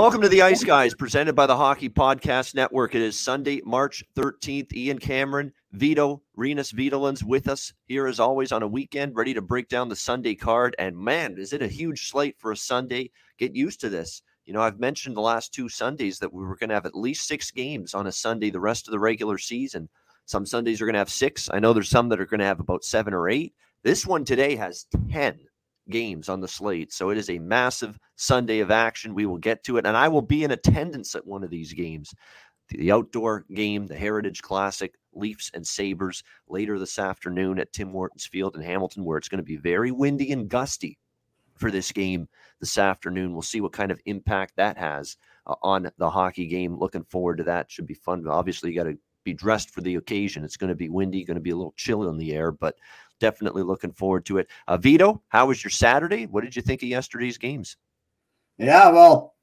Welcome to the Ice Guys, presented by the Hockey Podcast Network. It is Sunday, March 13th. Ian Cameron, Vito, Renus Vitolin's with us here as always on a weekend, ready to break down the Sunday card. And man, is it a huge slate for a Sunday? Get used to this. You know, I've mentioned the last two Sundays that we were going to have at least six games on a Sunday the rest of the regular season. Some Sundays are going to have six. I know there's some that are going to have about seven or eight. This one today has 10 games on the slate. So it is a massive Sunday of action. We will get to it, and I will be in attendance at one of these games. The outdoor game, the Heritage Classic, Leafs and Sabres later this afternoon at Tim Hortons Field in Hamilton, where it's going to be very windy and gusty for this game this afternoon. We'll see what kind of impact that has uh, on the hockey game. Looking forward to that. Should be fun. Obviously, you got to be dressed for the occasion. It's going to be windy, going to be a little chilly in the air, but definitely looking forward to it. Uh, Vito, how was your Saturday? What did you think of yesterday's games? Yeah, well,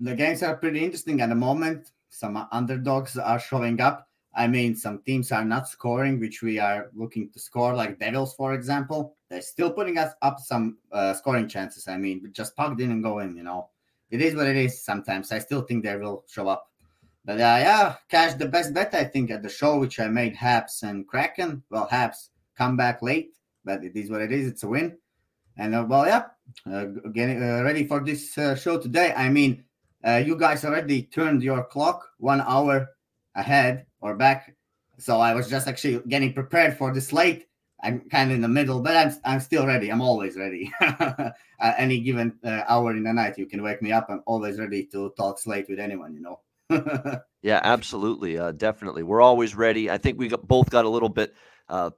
the games are pretty interesting at the moment. Some underdogs are showing up. I mean, some teams are not scoring, which we are looking to score, like Devils, for example. They're still putting us up some uh, scoring chances. I mean, just puck didn't go in, you know. It is what it is sometimes. I still think they will show up. But uh, yeah, cash the best bet, I think, at the show, which I made Habs and Kraken. Well, Habs come back late, but it is what it is. It's a win. And uh, well, yeah, uh, getting uh, ready for this uh, show today. I mean, uh, you guys already turned your clock one hour ahead or back, so I was just actually getting prepared for this late. I'm kind of in the middle, but I'm I'm still ready. I'm always ready. any given hour in the night, you can wake me up. I'm always ready to talk slate with anyone. You know. yeah, absolutely, definitely. We're always ready. I think we got, both got a little bit uh,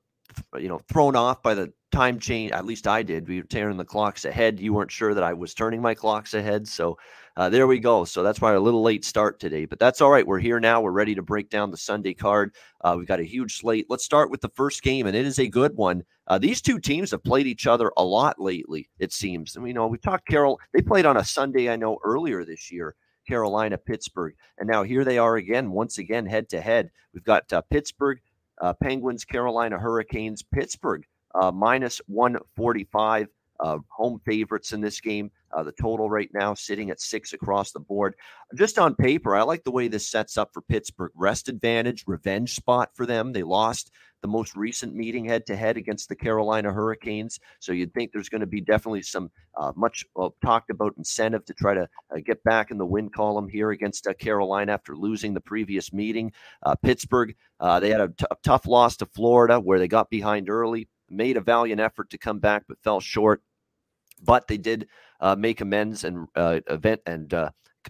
you know, thrown off by the time change. At least I did. We were turning the clocks ahead. You weren't sure that I was turning my clocks ahead. So uh, there we go. So that's why a little late start today, but that's all right. We're here now. We're ready to break down the Sunday card. Uh, we've got a huge slate. Let's start with the first game, and it is a good one. Uh, these two teams have played each other a lot lately, it seems. Mean, you know, we talked Carol, they played on a Sunday, I know, earlier this year. Carolina, Pittsburgh. And now here they are again, once again, head to head. We've got uh, Pittsburgh uh, Penguins, Carolina Hurricanes, Pittsburgh uh, minus 145. Uh, home favorites in this game. Uh, the total right now sitting at six across the board. Just on paper, I like the way this sets up for Pittsburgh. Rest advantage, revenge spot for them. They lost the most recent meeting head to head against the Carolina Hurricanes. So you'd think there's going to be definitely some uh, much well, talked about incentive to try to uh, get back in the win column here against uh, Carolina after losing the previous meeting. Uh, Pittsburgh, uh, they had a, t- a tough loss to Florida where they got behind early, made a valiant effort to come back, but fell short. But they did uh, make amends and event and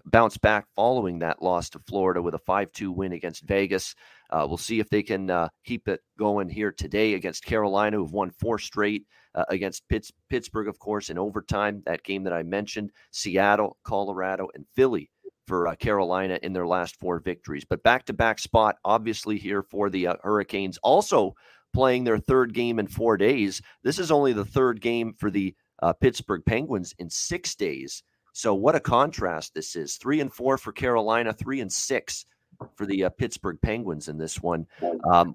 bounce back following that loss to Florida with a 5 2 win against Vegas. Uh, we'll see if they can uh, keep it going here today against Carolina, who've won four straight uh, against Pitts, Pittsburgh, of course, in overtime. That game that I mentioned, Seattle, Colorado, and Philly for uh, Carolina in their last four victories. But back to back spot, obviously, here for the uh, Hurricanes. Also playing their third game in four days. This is only the third game for the uh, Pittsburgh Penguins in six days. So what a contrast this is. Three and four for Carolina, three and six for the uh, Pittsburgh Penguins in this one. Um,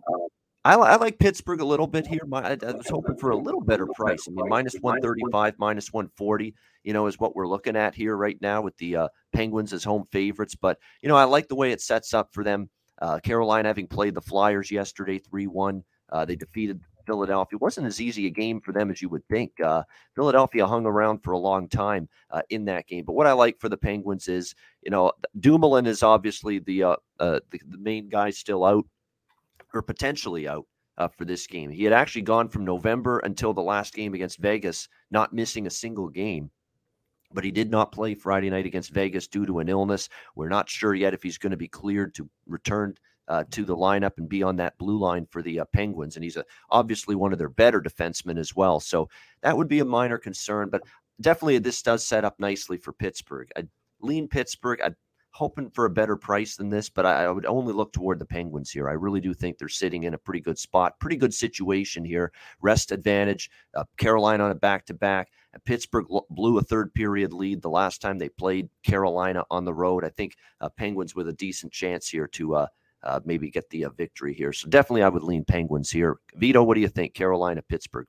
I, I, like Pittsburgh a little bit here. My, I, was hoping for a little better price. I mean, minus 135, minus 140, you know, is what we're looking at here right now with the uh, Penguins as home favorites. But, you know, I like the way it sets up for them. Uh, Carolina having played the Flyers yesterday 3 1. Uh, they defeated Philadelphia. It wasn't as easy a game for them as you would think. Uh, Philadelphia hung around for a long time uh, in that game. But what I like for the Penguins is, you know, Dumoulin is obviously the, uh, uh, the, the main guy still out or potentially out. Uh, for this game, he had actually gone from November until the last game against Vegas, not missing a single game but he did not play Friday night against Vegas due to an illness. We're not sure yet if he's going to be cleared to return uh, to the lineup and be on that blue line for the uh, Penguins. And he's a, obviously one of their better defensemen as well. So that would be a minor concern, but definitely this does set up nicely for Pittsburgh. I lean Pittsburgh. I'm hoping for a better price than this, but I, would only look toward the Penguins here. I really do think they're sitting in a pretty good spot, pretty good situation here. Rest advantage. Uh, Carolina on a back to back. Pittsburgh blew a third period lead the last time they played Carolina on the road. I think uh, Penguins with a decent chance here to uh, maybe get the uh, victory here. So definitely, I would lean Penguins here. Vito, what do you think? Carolina, Pittsburgh.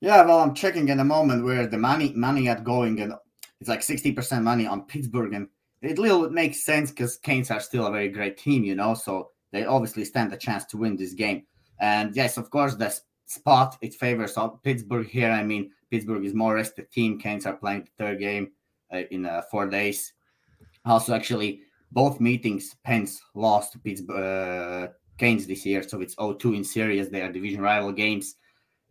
Yeah, well, I'm checking in a moment where the money money at going and it's like 60% money on Pittsburgh, and it little makes sense because Canes are still a very great team, you know, so they obviously stand a chance to win this game. And yes, of course, the spot it favors Pittsburgh here. I mean, Pittsburgh is more rested team. Canes are playing the third game uh, in uh, four days. Also, actually, both meetings, Pens lost to Pittsburgh uh, Canes this year, so it's 0-2 in series. They are division rival games.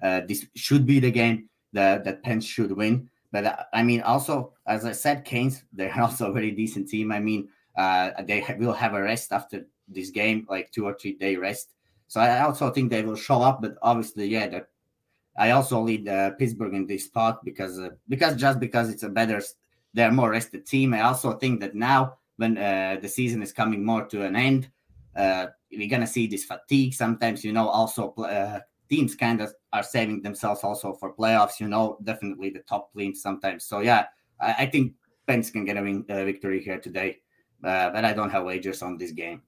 Uh, this should be the game that, that Pens should win. But uh, I mean, also as I said, Canes they're also a very decent team. I mean, uh, they ha- will have a rest after this game, like two or three day rest. So I also think they will show up. But obviously, yeah, I also lead uh, Pittsburgh in this spot because uh, because just because it's a better, they're more rested team. I also think that now when uh, the season is coming more to an end, uh, we're gonna see this fatigue. Sometimes, you know, also uh, teams kind of are saving themselves also for playoffs. You know, definitely the top teams sometimes. So yeah, I, I think Pens can get a win, uh, victory here today, uh, but I don't have wagers on this game.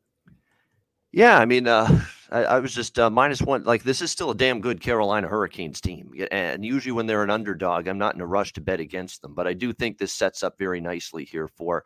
Yeah, I mean, uh, I, I, was just uh, minus one. Like this is still a damn good Carolina Hurricanes team, and usually when they're an underdog, I'm not in a rush to bet against them. But I do think this sets up very nicely here for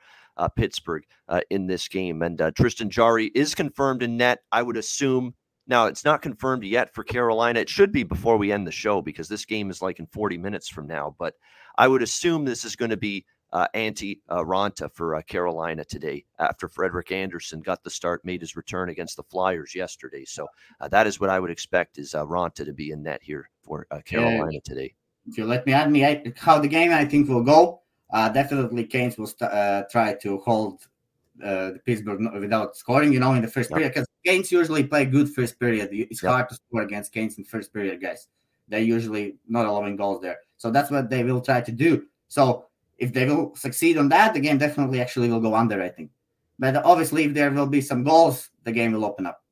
Pittsburgh uh, in this game. And uh, Tristan Jarry is confirmed in net. I would assume. Now it's not confirmed yet for Carolina. It should be before we end the show because this game is like in 40 minutes from now. But I would assume this is going to be uh, Antti uh, Raanta for uh, Carolina today after Frederik Andersen got the start, made his return against the Flyers yesterday. So uh, that is what I would expect is uh, Raanta to be in net here for uh, Carolina yeah. today. If you let me add me I, how the game I think will go, Uh, definitely Canes will st- uh, try to hold the Pittsburgh without scoring. You know, in the first period because Canes usually play good first period. It's yep. hard to score against Canes in first period, guys. They're usually not allowing goals there. So that's what they will try to do. So if they will succeed on that, the game definitely actually will go under, I think. But obviously, if there will be some goals, the game will open up.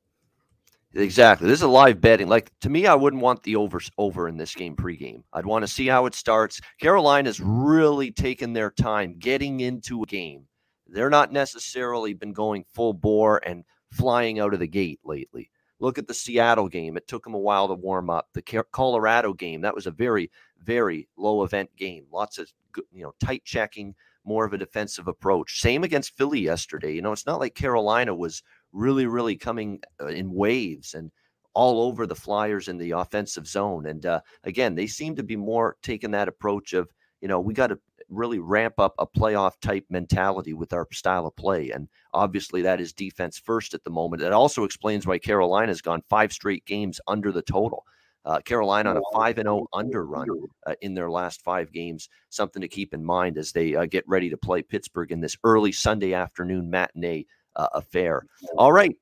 Exactly. This is a live betting. Like to me, I wouldn't want the over over in this game pregame. I'd want to see how it starts. Carolina's really taken their time getting into a game. They're not necessarily been going full bore and flying out of the gate lately. Look at the Seattle game. It took them a while to warm up. The Colorado game, that was a very, very low event game. Lots of you know, tight checking, more of a defensive approach. Same against Philly yesterday. You know, it's not like Carolina was really, really coming uh, in waves and all over the Flyers in the offensive zone. And uh, again, they seem to be more taking that approach of, you know, we got to really ramp up a playoff type mentality with our style of play. And obviously, that is defense first at the moment. It also explains why Carolina's gone five straight games under the total. Uh, Carolina on a 5 and 0 under run uh, in their last five games. Something to keep in mind as they uh, get ready to play Pittsburgh in this early Sunday afternoon matinee uh, affair. All right.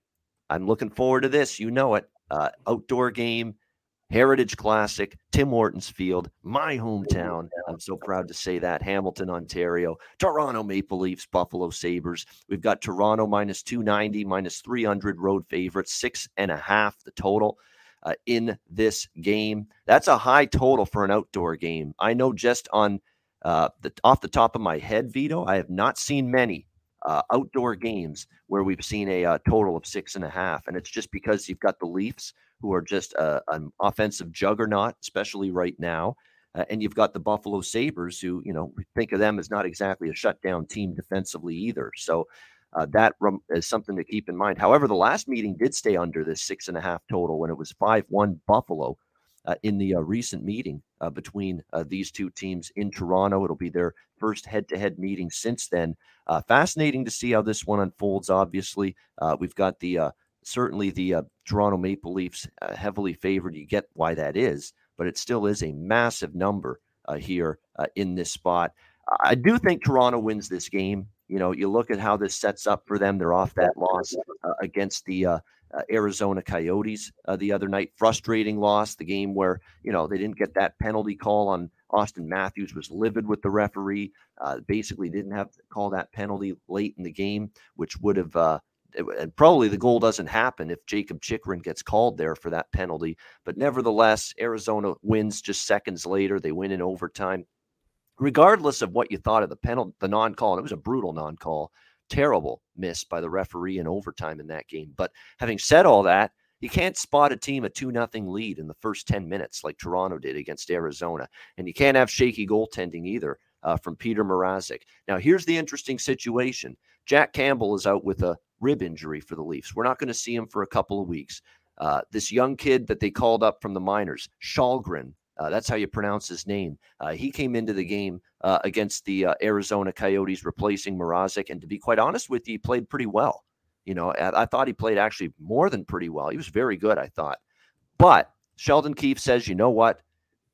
I'm looking forward to this. You know it. Uh, outdoor game, Heritage Classic, Tim Hortons Field, my hometown. I'm so proud to say that. Hamilton, Ontario, Toronto Maple Leafs, Buffalo Sabres. We've got Toronto minus 290, minus 300 road favorites, six and a half the total uh, in this game. That's a high total for an outdoor game. I know just on uh, the off the top of my head, Vito, I have not seen many uh, outdoor games where we've seen a, a, uh, total of six and a half, and it's just because you've got the Leafs who are just uh, an offensive juggernaut, especially right now. Uh, and you've got the Buffalo Sabres, who, you know, think of them as not exactly a shutdown team defensively either. So uh, that is something to keep in mind. However, the last meeting did stay under this six and a half total when it was 5 1 Buffalo uh, in the uh, recent meeting uh, between uh, these two teams in Toronto. It'll be their first head to head meeting since then. Uh, fascinating to see how this one unfolds, obviously. we've got the certainly the Toronto Maple Leafs heavily favored. You get why that is, but it still is a massive number here in this spot. I do think Toronto wins this game. You know, you look at how this sets up for them. They're off that loss uh, against the uh, Arizona Coyotes uh, the other night. Frustrating loss. The game where you know they didn't get that penalty call on Austin Matthews. Was livid with the referee. Uh, basically, didn't have to call that penalty late in the game, which would have. Uh, and probably the goal doesn't happen if Jakob Chychrun gets called there for that penalty. But nevertheless, Arizona wins just seconds later. They win in overtime regardless of what you thought of the penalty, the non-call, and it was a brutal non-call, terrible miss by the referee in overtime in that game. But having said all that, you can't spot a team a 2 nothing lead in the first 10 minutes like Toronto did against Arizona. And you can't have shaky goaltending either uh, from Petr Mrazek. Now, here's the interesting situation Jack Campbell is out with a rib injury for the Leafs. We're not going to see him for a couple of weeks. Uh, this young kid that they called up from the minors, Källgren, uh, that's how you pronounce his name. Uh, he came into the game uh, against the uh, Arizona Coyotes, replacing Mrazek, and to be quite honest with you, he played pretty well. You know, I, I, thought he played actually more than pretty well. He was very good, I thought. But Sheldon Keefe says, you know what?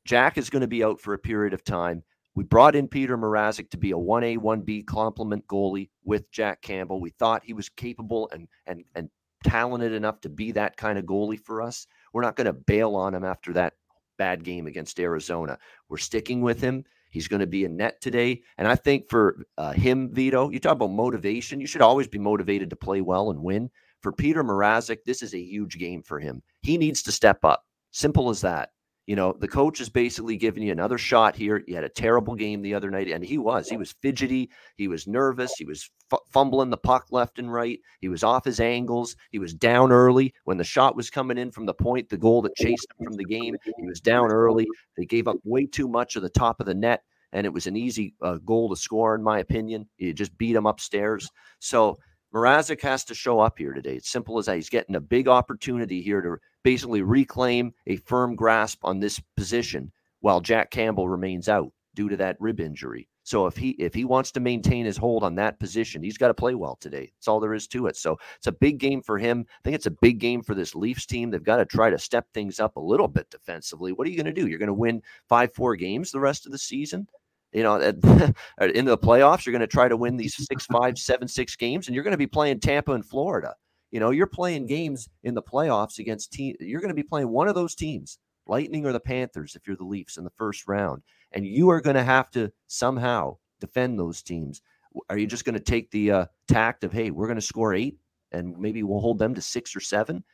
Jack is going to be out for a period of time. We brought in Petr Mrazek to be a 1A, 1B complement goalie with Jack Campbell. We thought he was capable and and and talented enough to be that kind of goalie for us. We're not going to bail on him after that bad game against Arizona. We're sticking with him. He's going to be in net today. And I think for uh, him, Vito, you talk about motivation. You should always be motivated to play well and win. For Petr Mrazek, this is a huge game for him. He needs to step up. Simple as that. You know, the coach is basically giving you another shot here. You had a terrible game the other night, and he was. He was fidgety. He was nervous. He was f- fumbling the puck left and right. He was off his angles. He was down early when the shot was coming in from the point, the goal that chased him from the game. He was down early. They gave up way too much of the top of the net, and it was an easy uh, goal to score, in my opinion. You just beat him upstairs. So Mrazek has to show up here today. It's simple as that. He's getting a big opportunity here to basically reclaim a firm grasp on this position while Jack Campbell remains out due to that rib injury. So if he if he wants to maintain his hold on that position, he's got to play well today. That's all there is to it. So it's a big game for him. I think it's a big game for this Leafs team. They've got to try to step things up a little bit defensively. What are you going to do? You're going to win five four games the rest of the season. You know, at, in the playoffs, you're going to try to win these six five seven six games, and you're going to be playing Tampa and Florida. You know, you're playing games in the playoffs against team. You're going to be playing one of those teams, Lightning or the Panthers, if you're the Leafs in the first round, and you are going to have to somehow defend those teams. Are you just going to take the uh, tact of, hey, we're going to score eight, and maybe we'll hold them to six or seven?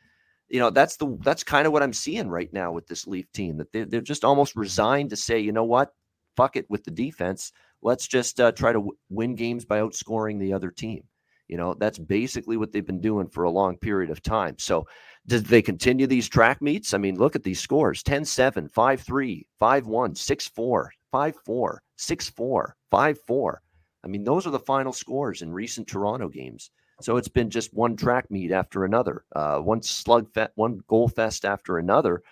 You know, that's the that's kind of what I'm seeing right now with this Leaf team. That they're, they're just almost resigned to say, you know what, fuck it with the defense. Let's just uh, try to w- win games by outscoring the other team. You know, that's basically what they've been doing for a long period of time. So, did they continue these track meets? I mean, look at these scores 10 7, 5 3, 5 1, 6 4, 5 4, 6 4, 5 4. I mean, those are the final scores in recent Toronto games. So it's been just one track meet after another, uh, one slug, one goal fest after another.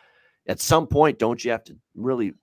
At some point, don't you have to really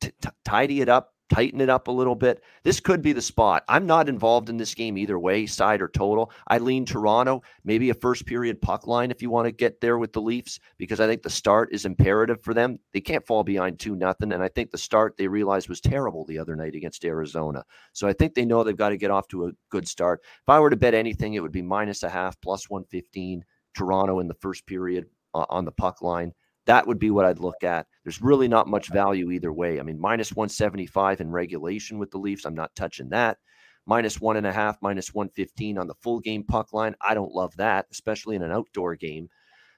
t- t- tidy it up, tighten it up a little bit. This could be the spot. I'm not involved in this game either way, side or total. I lean Toronto, maybe a first period puck line if you want to get there with the Leafs, because I think the start is imperative for them. They can't fall behind 2 nothing. And I think the start they realized was terrible the other night against Arizona. So I think they know they've got to get off to a good start. If I were to bet anything, it would be minus a half, plus 115, Toronto in the first period uh, on the puck line. That would be what I'd look at. There's really not much value either way. I mean, minus 175 in regulation with the Leafs. I'm not touching that. Minus one and a half, minus 115 on the full game puck line. I don't love that, especially in an outdoor game.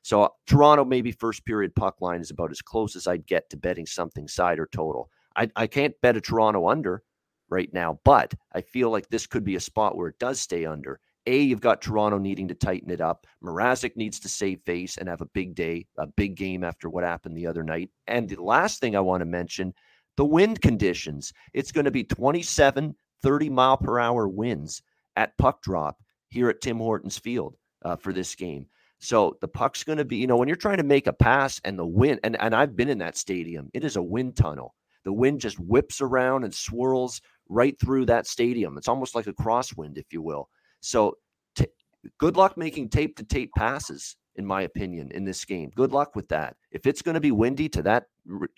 So Toronto, maybe first period puck line is about as close as I'd get to betting something side or total. I, I can't bet a Toronto under right now, but I feel like this could be a spot where it does stay under. A, you've got Toronto needing to tighten it up. Mrazek needs to save face and have a big day, a big game after what happened the other night. And the last thing I want to mention the wind conditions. It's going to be 27, 30 mile per hour winds at puck drop here at Tim Hortons Field uh, for this game. So the puck's going to be, you know, when you're trying to make a pass and the wind, and, and I've been in that stadium, it is a wind tunnel. The wind just whips around and swirls right through that stadium. It's almost like a crosswind, if you will. So t- good luck making tape to tape passes, in my opinion, in this game. Good luck with that. If it's going to be windy to that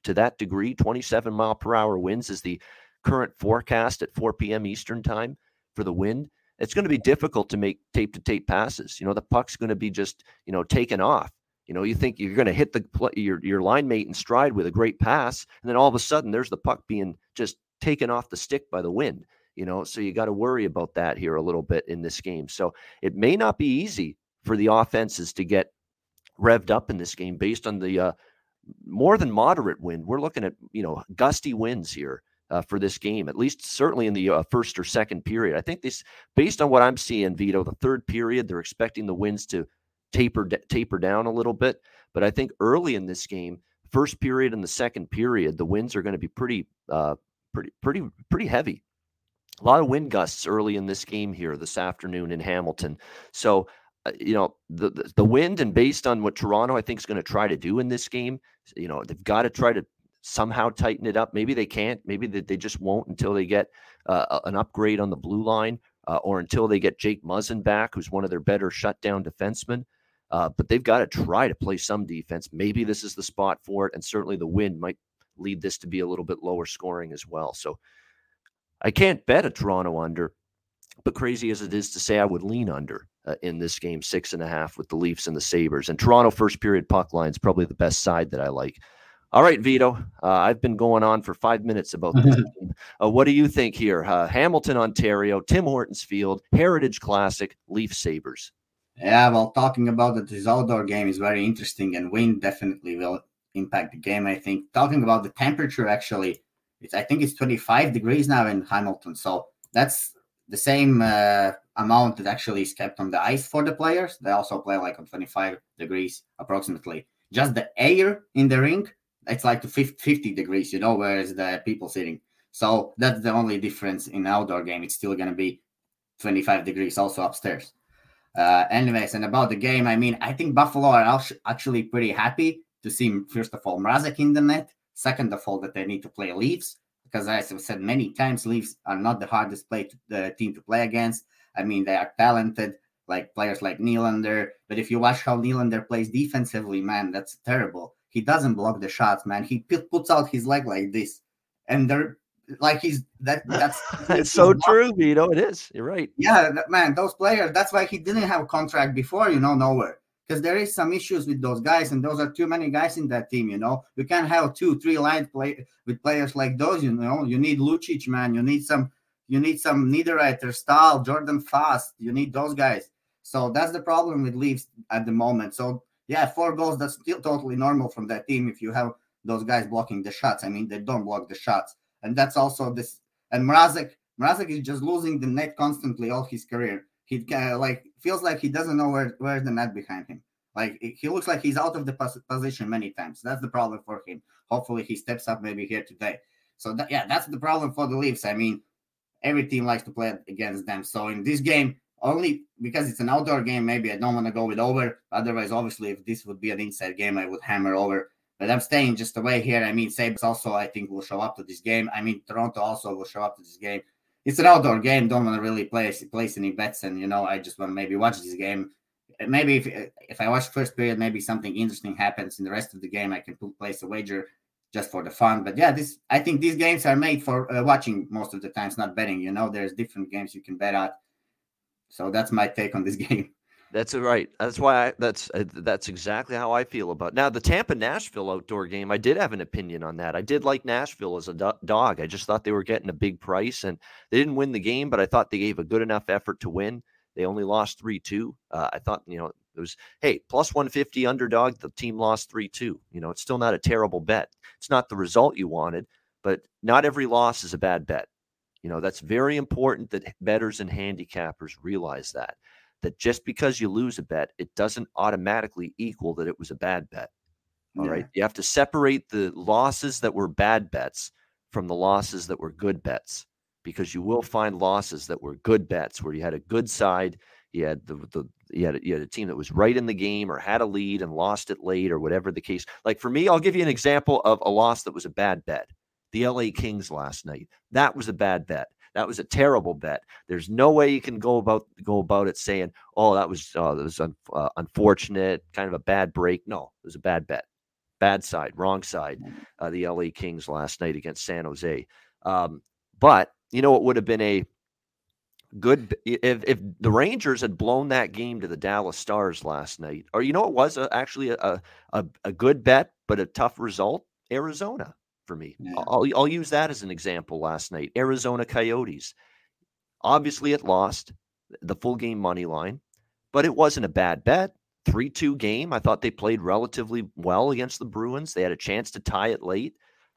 to that degree, 27 mile per hour winds is the current forecast at 4 p.m. Eastern time for the wind it's going to be difficult to make tape to tape passes. You know, the puck's going to be just, you know, taken off. You know, you think you're going to hit the your your line mate in stride with a great pass, and then all of a sudden there's the puck being just taken off the stick by the wind. You know, so you got to worry about that here a little bit in this game. So it may not be easy for the offenses to get revved up in this game based on the uh, more than moderate wind. We're looking at you know gusty winds here uh, for this game, at least certainly in the uh, first or second period. I think this, based on what I'm seeing, Vito, the third period, they're expecting the winds to taper taper down a little bit. But I think early in this game, first period and the second period, the winds are going to be pretty, uh, pretty, pretty, pretty heavy. A lot of wind gusts early in this game here this afternoon in Hamilton. So uh, you know the, the, wind and based on what Toronto I think is going to try to do in this game, you know they've got to try to somehow tighten it up. Maybe they can't. Maybe they, they just won't until they get uh, an upgrade on the blue line uh, or until they get Jake Muzzin back, who's one of their better shutdown defensemen. Uh, but they've got to try to play some defense. Maybe this is the spot for it. And certainly the wind might lead this to be a little bit lower scoring as well. So I can't bet a Toronto under, but crazy as it is to say, I would lean under. Uh, in this game, six and a half with the Leafs and the Sabres. And Toronto first period puck line is probably the best side that I like. All right, Vito. Uh, I've been going on for five minutes about this. uh, what do you think here? Uh, Hamilton, Ontario, Tim Hortons Field, Heritage Classic, Leaf Sabres. Yeah, well, talking about that, this outdoor game is very interesting, and wind definitely will impact the game. I think. Talking about the temperature, actually, it's I think it's 25 degrees now in Hamilton, so that's the same uh, amount that actually is kept on the ice for the players. They also play like on 25 degrees approximately. Just the air in the rink it's like to 50 degrees, you know, whereas the people sitting. So that's the only difference in outdoor game. It's still going to be 25 degrees also upstairs. Uh, anyways, and about the game, I mean, I think Buffalo are actually pretty happy to see, first of all, Mrazek in the net. Second of all, that they need to play Leafs because, as I've said many times, Leafs are not the hardest play to, the team to play against. I mean, they are talented, like players like Nylander. But if you watch how Nylander plays defensively, man, that's terrible he doesn't block the shots, man. He puts out his leg like this, and they're like he's that. That's it's so true, you know It is. You're right. Yeah, man. Those players. That's why he didn't have a contract before. You know, nowhere because there is some issues with those guys, and those are too many guys in that team. You know, you can't have two, three line play with players like those. You know, you need Lucic, man. You need some. You need some Niederreiter style, Jordan Fast. You need those guys. So that's the problem with Leafs at the moment. So yeah, four goals, that's still totally normal from that team if you have those guys blocking the shots. I mean, they don't block the shots. And that's also this. And Mrazek, Mrazek is just losing the net constantly all his career. He of like feels like he doesn't know where where's the net behind him. Like he looks like he's out of the position many times. That's the problem for him. Hopefully, he steps up maybe here today. So that, yeah, that's the problem for the Leafs. I mean, every team likes to play against them. So in this game, only because it's an outdoor game, maybe I don't want to go with over. Otherwise, obviously, if this would be an inside game, I would hammer over. But I'm staying just away here. I mean, Sabres also, I think, will show up to this game. I mean, Toronto also will show up to this game. It's an outdoor game. Don't want to really place place any bets, and you know, I just want to maybe watch this game. Maybe if if I watch first period, maybe something interesting happens in the rest of the game. I can place a wager just for the fun. But yeah, this I think these games are made for uh, watching most of the times, not betting. You know, there's different games you can bet at so that's my take on this game. That's right. That's why I, that's uh, that's exactly how I feel about. It. Now the Tampa Nashville outdoor game, I did have an opinion on that. I did like Nashville as a do- dog. I just thought they were getting a big price, and they didn't win the game, but I thought they gave a good enough effort to win. They only lost three two. Uh, I thought you know it was hey plus one fifty underdog. The team lost three two. You know it's still not a terrible bet. It's not the result you wanted, but not every loss is a bad bet. You know, that's very important that betters and handicappers realize that. That just because you lose a bet, it doesn't automatically equal that it was a bad bet. All yeah. right, You have to separate the losses that were bad bets from the losses that were good bets because you will find losses that were good bets where you had a good side, You had the, the you had, you had a team that was right in the game or had a lead and lost it late or whatever the case. Like for me, I'll give you an example of a loss that was a bad bet. The LA Kings last night. That was a bad bet. That was a terrible bet. There's no way you can go about go about it saying, "Oh, that was uh, that was un, uh, unfortunate, kind of a bad break." No, it was a bad bet, bad side, wrong side. Uh, the LA Kings last night against San Jose. Um, but you know, it would have been a good if, if the Rangers had blown that game to the Dallas Stars last night, or you know, it was a, actually a, a a good bet, but a tough result. Arizona for me. Yeah. I'll, I'll use that as an example last night. Arizona Coyotes. Obviously, it lost the full game money line, but it wasn't a bad bet. 3 2 game. I thought they played relatively well against the Bruins. They had a chance to tie it late.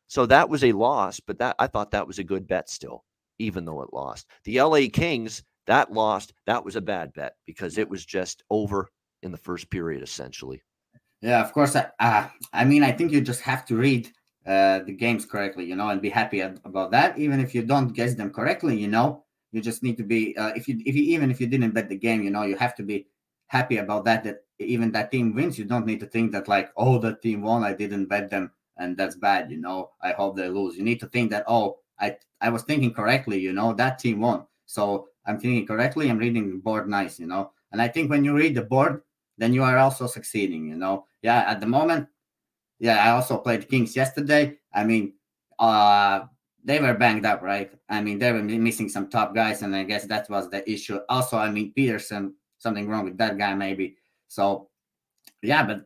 So that was a loss, but that I thought that was a good bet still, even though it lost. The LA Kings, that lost, that was a bad bet because it was just over in the first period, essentially. Yeah, of course. Uh, I mean, I think you just have to read uh, the games correctly, you know, and be happy about that. Even if you don't guess them correctly, you know, you just need to be. Uh, if you if you even if you didn't bet the game, you know, you have to be happy about that. That even that team wins, you don't need to think that like, oh, the team won, I didn't bet them, and that's bad. You know, I hope they lose. You need to think that oh, I I was thinking correctly. You know, that team won, so I'm thinking correctly. I'm reading the board nice. You know, and I think when you read the board, then you are also succeeding. You know, yeah. At the moment, yeah, I also played Kings yesterday. I mean, uh, they were banged up, right? I mean, they were missing some top guys, and I guess that was the issue. Also, I mean, Petersen, something wrong with that guy, maybe. So, yeah, but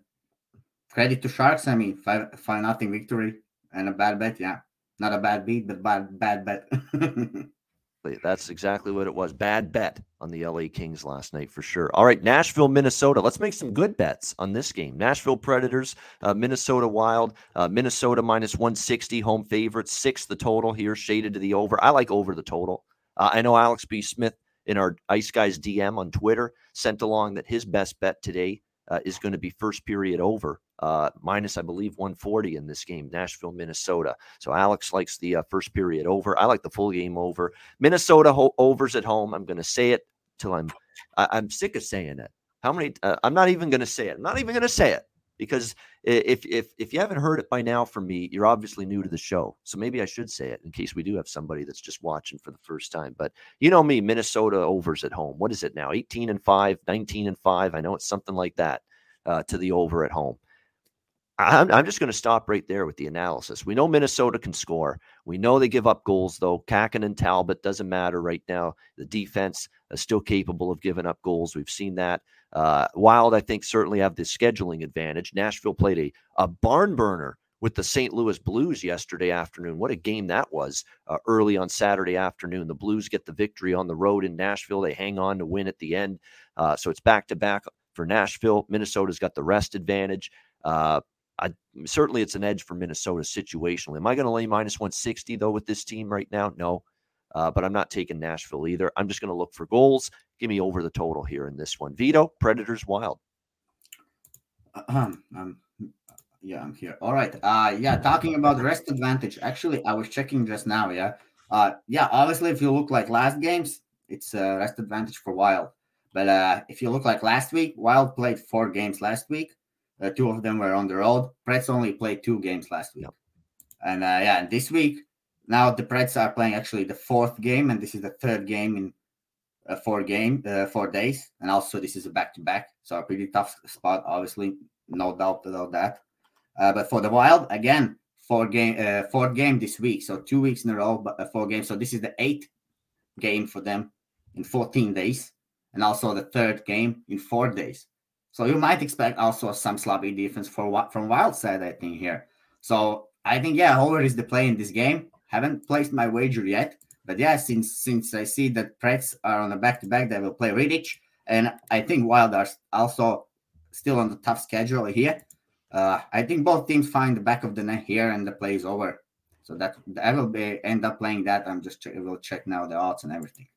credit to Sharks. I mean, five five nothing victory and a bad bet. Yeah, not a bad beat, but bad bad bet. That's exactly what it was. Bad bet on the LA Kings last night for sure. All right, Nashville, Minnesota. Let's make some good bets on this game. Nashville Predators, uh, Minnesota Wild, uh, Minnesota minus 160, home favorites, six the total here, shaded to the over. I like over the total. Uh, I know Alex B. Smith in our Ice Guys DM on Twitter sent along that his best bet today uh, is going to be first period over uh, minus, I believe, 140 in this game, Nashville, Minnesota. So Alex likes the uh, first period over. I like the full game over. Minnesota ho- overs at home. I'm going to say it till I'm I- am sick of saying it. How many? Uh, I'm not even going to say it. I'm not even going to say it because if if if you haven't heard it by now from me, you're obviously new to the show. So maybe I should say it in case we do have somebody that's just watching for the first time. But you know me, Minnesota overs at home. What is it now? 18 and 5, 19 and 5. I know it's something like that uh, to the over at home. I'm, I'm just going to stop right there with the analysis. We know Minnesota can score. We know they give up goals, though. Kahkonen and Talbot doesn't matter right now. The defense is still capable of giving up goals. We've seen that. Uh, Wild, I think, certainly have the scheduling advantage. Nashville played a, a barn burner with the St. Louis Blues yesterday afternoon. What a game that was uh, early on Saturday afternoon. The Blues get the victory on the road in Nashville. They hang on to win at the end. Uh, so it's back to back for Nashville. Minnesota's got the rest advantage. Uh, I, certainly it's an edge for Minnesota situationally. Am I going to lay minus 160 though with this team right now? No. Uh, but I'm not taking Nashville either. I'm just going to look for goals. Give me over the total here in this one. Vito, Predators, Wild. Um, um, yeah, I'm here. All right. Uh, yeah, talking about rest advantage. Actually, I was checking just now. Yeah. Uh, yeah. Obviously, if you look like last games, it's a rest advantage for Wild. But uh, if you look like last week, Wild played four games last week. Uh, two of them were on the road. Preds only played two games last week. Yep. And uh, yeah, and this week, now the Preds are playing actually the fourth game, and this is the third game in uh, four game, uh, four days. And also, this is a back to back. So a pretty tough spot, obviously, no doubt about that. Uh, but for the Wild, again, four game, uh, fourth game this week. So two weeks in a row, but uh, four games. So this is the eighth game for them in 14 days, and also the third game in four days. So you might expect also some sloppy defense for what from Wild side, I think here. So I think yeah, over is the play in this game. Haven't placed my wager yet, but yeah, since since I see that Preds are on a back to back, they will play Rittich, and I think Wild are also still on the tough schedule here. Uh, I think both teams find the back of the net here, and the play is over. So that I will be end up playing that. I'm just will check now the odds and everything.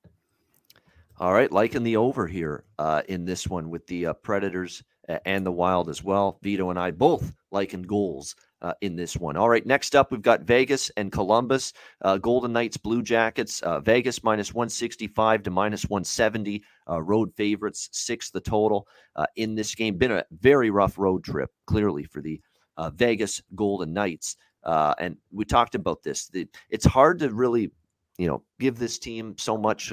All right, liking the over here uh, in this one with the uh, Predators and the Wild as well. Vito and I both liking goals uh, in this one. All right, next up, we've got Vegas and Columbus. Uh, Golden Knights, Blue Jackets. Uh, Vegas minus 165 to minus 170. Uh, road favorites, six the total uh, in this game. Been a very rough road trip, clearly, for the uh, Vegas Golden Knights. and we talked about this. The, it's hard to really, you know, give this team so much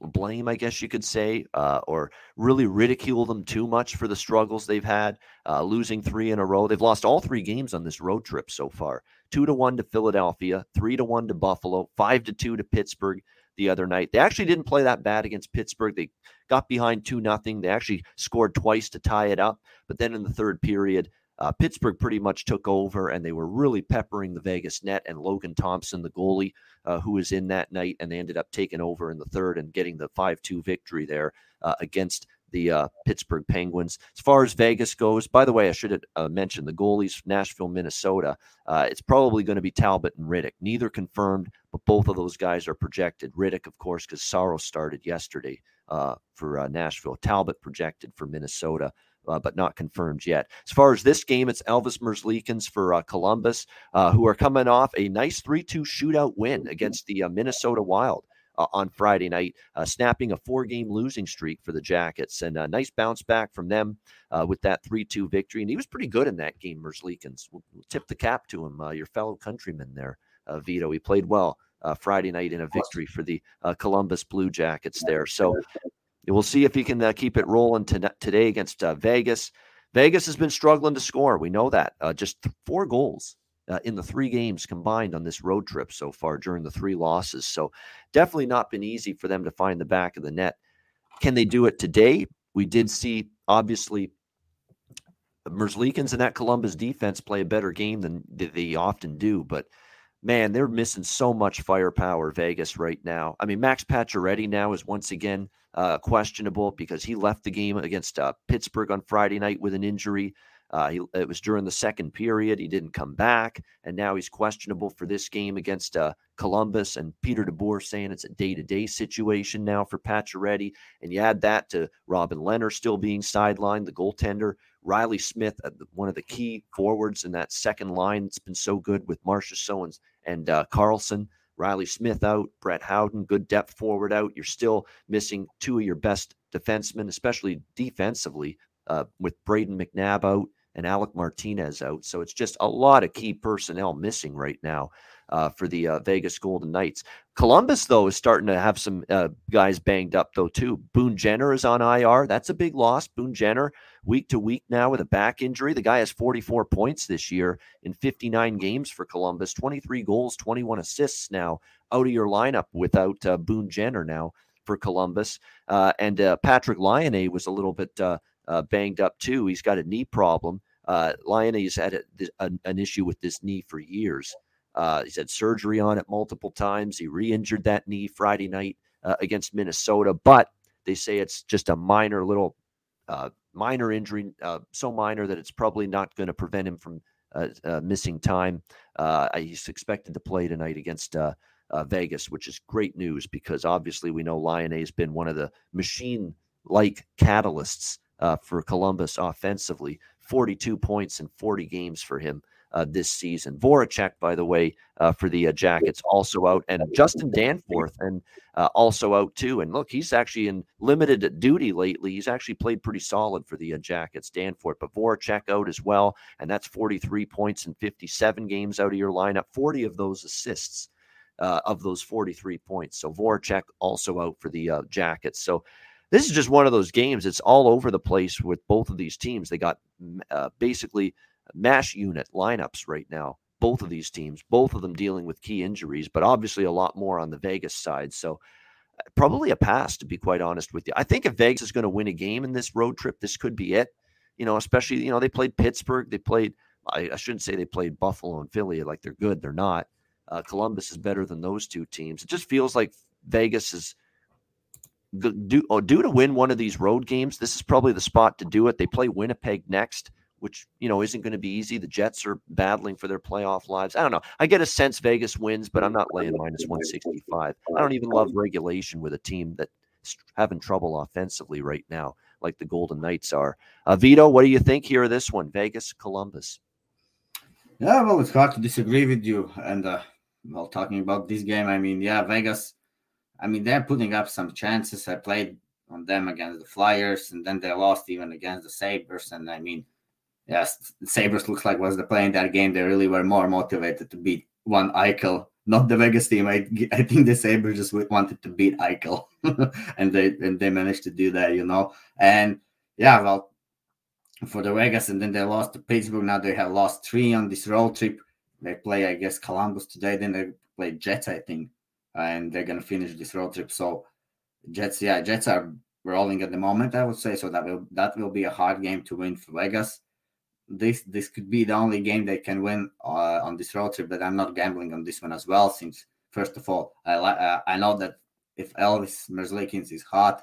blame, I guess you could say, uh, or really ridicule them too much for the struggles they've had, uh, losing three in a row. They've lost all three games on this road trip so far: two to one to Philadelphia, three to one to Buffalo, five to two to Pittsburgh the other night. They actually didn't play that bad against Pittsburgh. They got behind two nothing. They actually scored twice to tie it up, but then in the third period. Uh, Pittsburgh pretty much took over, and they were really peppering the Vegas net. And Logan Thompson, the goalie, uh, who was in that night, and they ended up taking over in the third and getting the 5 2 victory there uh, against the uh, Pittsburgh Penguins. As far as Vegas goes, by the way, I should have uh, mentioned the goalies, Nashville, Minnesota. Uh, it's probably going to be Talbot and Rittich. Neither confirmed, but both of those guys are projected. Rittich, of course, because Saros started yesterday for Nashville. Talbot projected for Minnesota uh, but not confirmed yet. As far as this game, it's Elvis Merzlikins for uh, Columbus, uh, who are coming off a nice 3 2 shootout win against the uh, Minnesota Wild. Uh, on Friday night, uh, snapping a four game losing streak for the Jackets. And a nice bounce back from them with that 3 2 victory. And he was pretty good in that game, Merzlikins. We'll, we'll tip the cap to him, your fellow countryman there, Vito. He played well Friday night in a victory for the Columbus Blue Jackets there. So We'll see if he can uh, keep it rolling to, today against uh, Vegas. Vegas has been struggling to score. We know that. Uh, just four goals uh, in the three games combined on this road trip so far during the three losses. So definitely not been easy for them to find the back of the net. Can they do it today? We did see, obviously, Merzlikins and that Columbus defense play a better game than they often do, but man, they're missing so much firepower, Vegas, right now. I mean, Max Pacioretty now is once again uh, questionable because he left the game against uh, Pittsburgh on Friday night with an injury. Uh, he, it was during the second period. He didn't come back, and now he's questionable for this game against uh, Columbus. And Peter DeBoer saying it's a day-to-day situation now for Pacioretty. And you add that to Robin Lehner still being sidelined, the goaltender. Riley Smith, uh, one of the key forwards in that second line, that's been so good with Marchessault and uh, Karlsson. Riley Smith out, Brett Howden, good depth forward out. You're still missing two of your best defensemen, especially defensively, uh, with Brayden McNabb out and Alec Martinez out. So it's just a lot of key personnel missing right now uh, for the uh, Vegas Golden Knights. Columbus, though, is starting to have some uh, guys banged up, though, too. Boone Jenner is on IR. That's a big loss. Boone Jenner, week to week now with a back injury. The guy has 44 points this year in 59 games for Columbus, 23 goals, 21 assists now out of your lineup without uh, Boone Jenner now for Columbus. Uh, and uh, Patrik Laine was a little bit banged up, too. He's got a knee problem. Uh, Laine's had a, a, an issue with this knee for years. Uh, he's had surgery on it multiple times. He re-injured that knee Friday night uh, against Minnesota, but they say it's just a minor little uh, minor injury, uh, so minor that it's probably not going to prevent him from uh, uh, missing time. he's expected to play tonight against Vegas, which is great news because obviously we know Laine has been one of the machine-like catalysts for Columbus offensively. 42 points in 40 games for him uh, this season. Voracek, by the way, uh, for the uh, Jackets, also out, and Justin Danforth, and uh, also out too. And look, he's actually in limited duty lately. He's actually played pretty solid for the uh, Jackets, Danforth, but Voracek out as well, and that's 43 points in 57 games out of your lineup. 40 of those assists. Uh, of those 43 points. So Voracek also out for the Jackets. So this is just one of those games. It's all over the place with both of these teams. They got basically mash unit lineups right now. Both of these teams, both of them dealing with key injuries, but obviously a lot more on the Vegas side. So uh, probably a pass, to be quite honest with you. I think if Vegas is going to win a game in this road trip, this could be it. You know, especially you know they played Pittsburgh, they played. I, I shouldn't say they played Buffalo and Philly like they're good. They're not. Uh, Columbus is better than those two teams. It just feels like Vegas is due, oh, due to win one of these road games. This is probably the spot to do it. They play Winnipeg next which you know isn't going to be easy. The Jets are battling for their playoff lives. I don't know. I get a sense Vegas wins, but I'm not laying minus 165. I don't even love regulation with a team that's having trouble offensively right now, like the Golden Knights are. Uh, Vito, what do you think here of this one? Vegas, Columbus. Yeah, well, it's hard to disagree with you. And uh, well, talking about this game, I mean, yeah, Vegas. I mean, they're putting up some chances. I played on them against the Flyers, and then they lost even against the Sabres. And I mean, yes, Sabres looks like was the play in that game. They really were more motivated to beat one Eichel, not the Vegas team. I, I think the Sabres just wanted to beat Eichel, and they and they managed to do that, you know. And yeah, well, for the Vegas, and then they lost to Pittsburgh. Now they have lost three on this road trip. They play, I guess, Columbus today. Then they play Jets, I think, and they're gonna finish this road trip. So Jets, yeah, Jets are rolling at the moment. I would say so. That will that will be a hard game to win for Vegas. This this could be the only game they can win uh, on this road trip. But I'm not gambling on this one as well. Since first of all, I uh, I know that if Elvis Merzlikins is hot,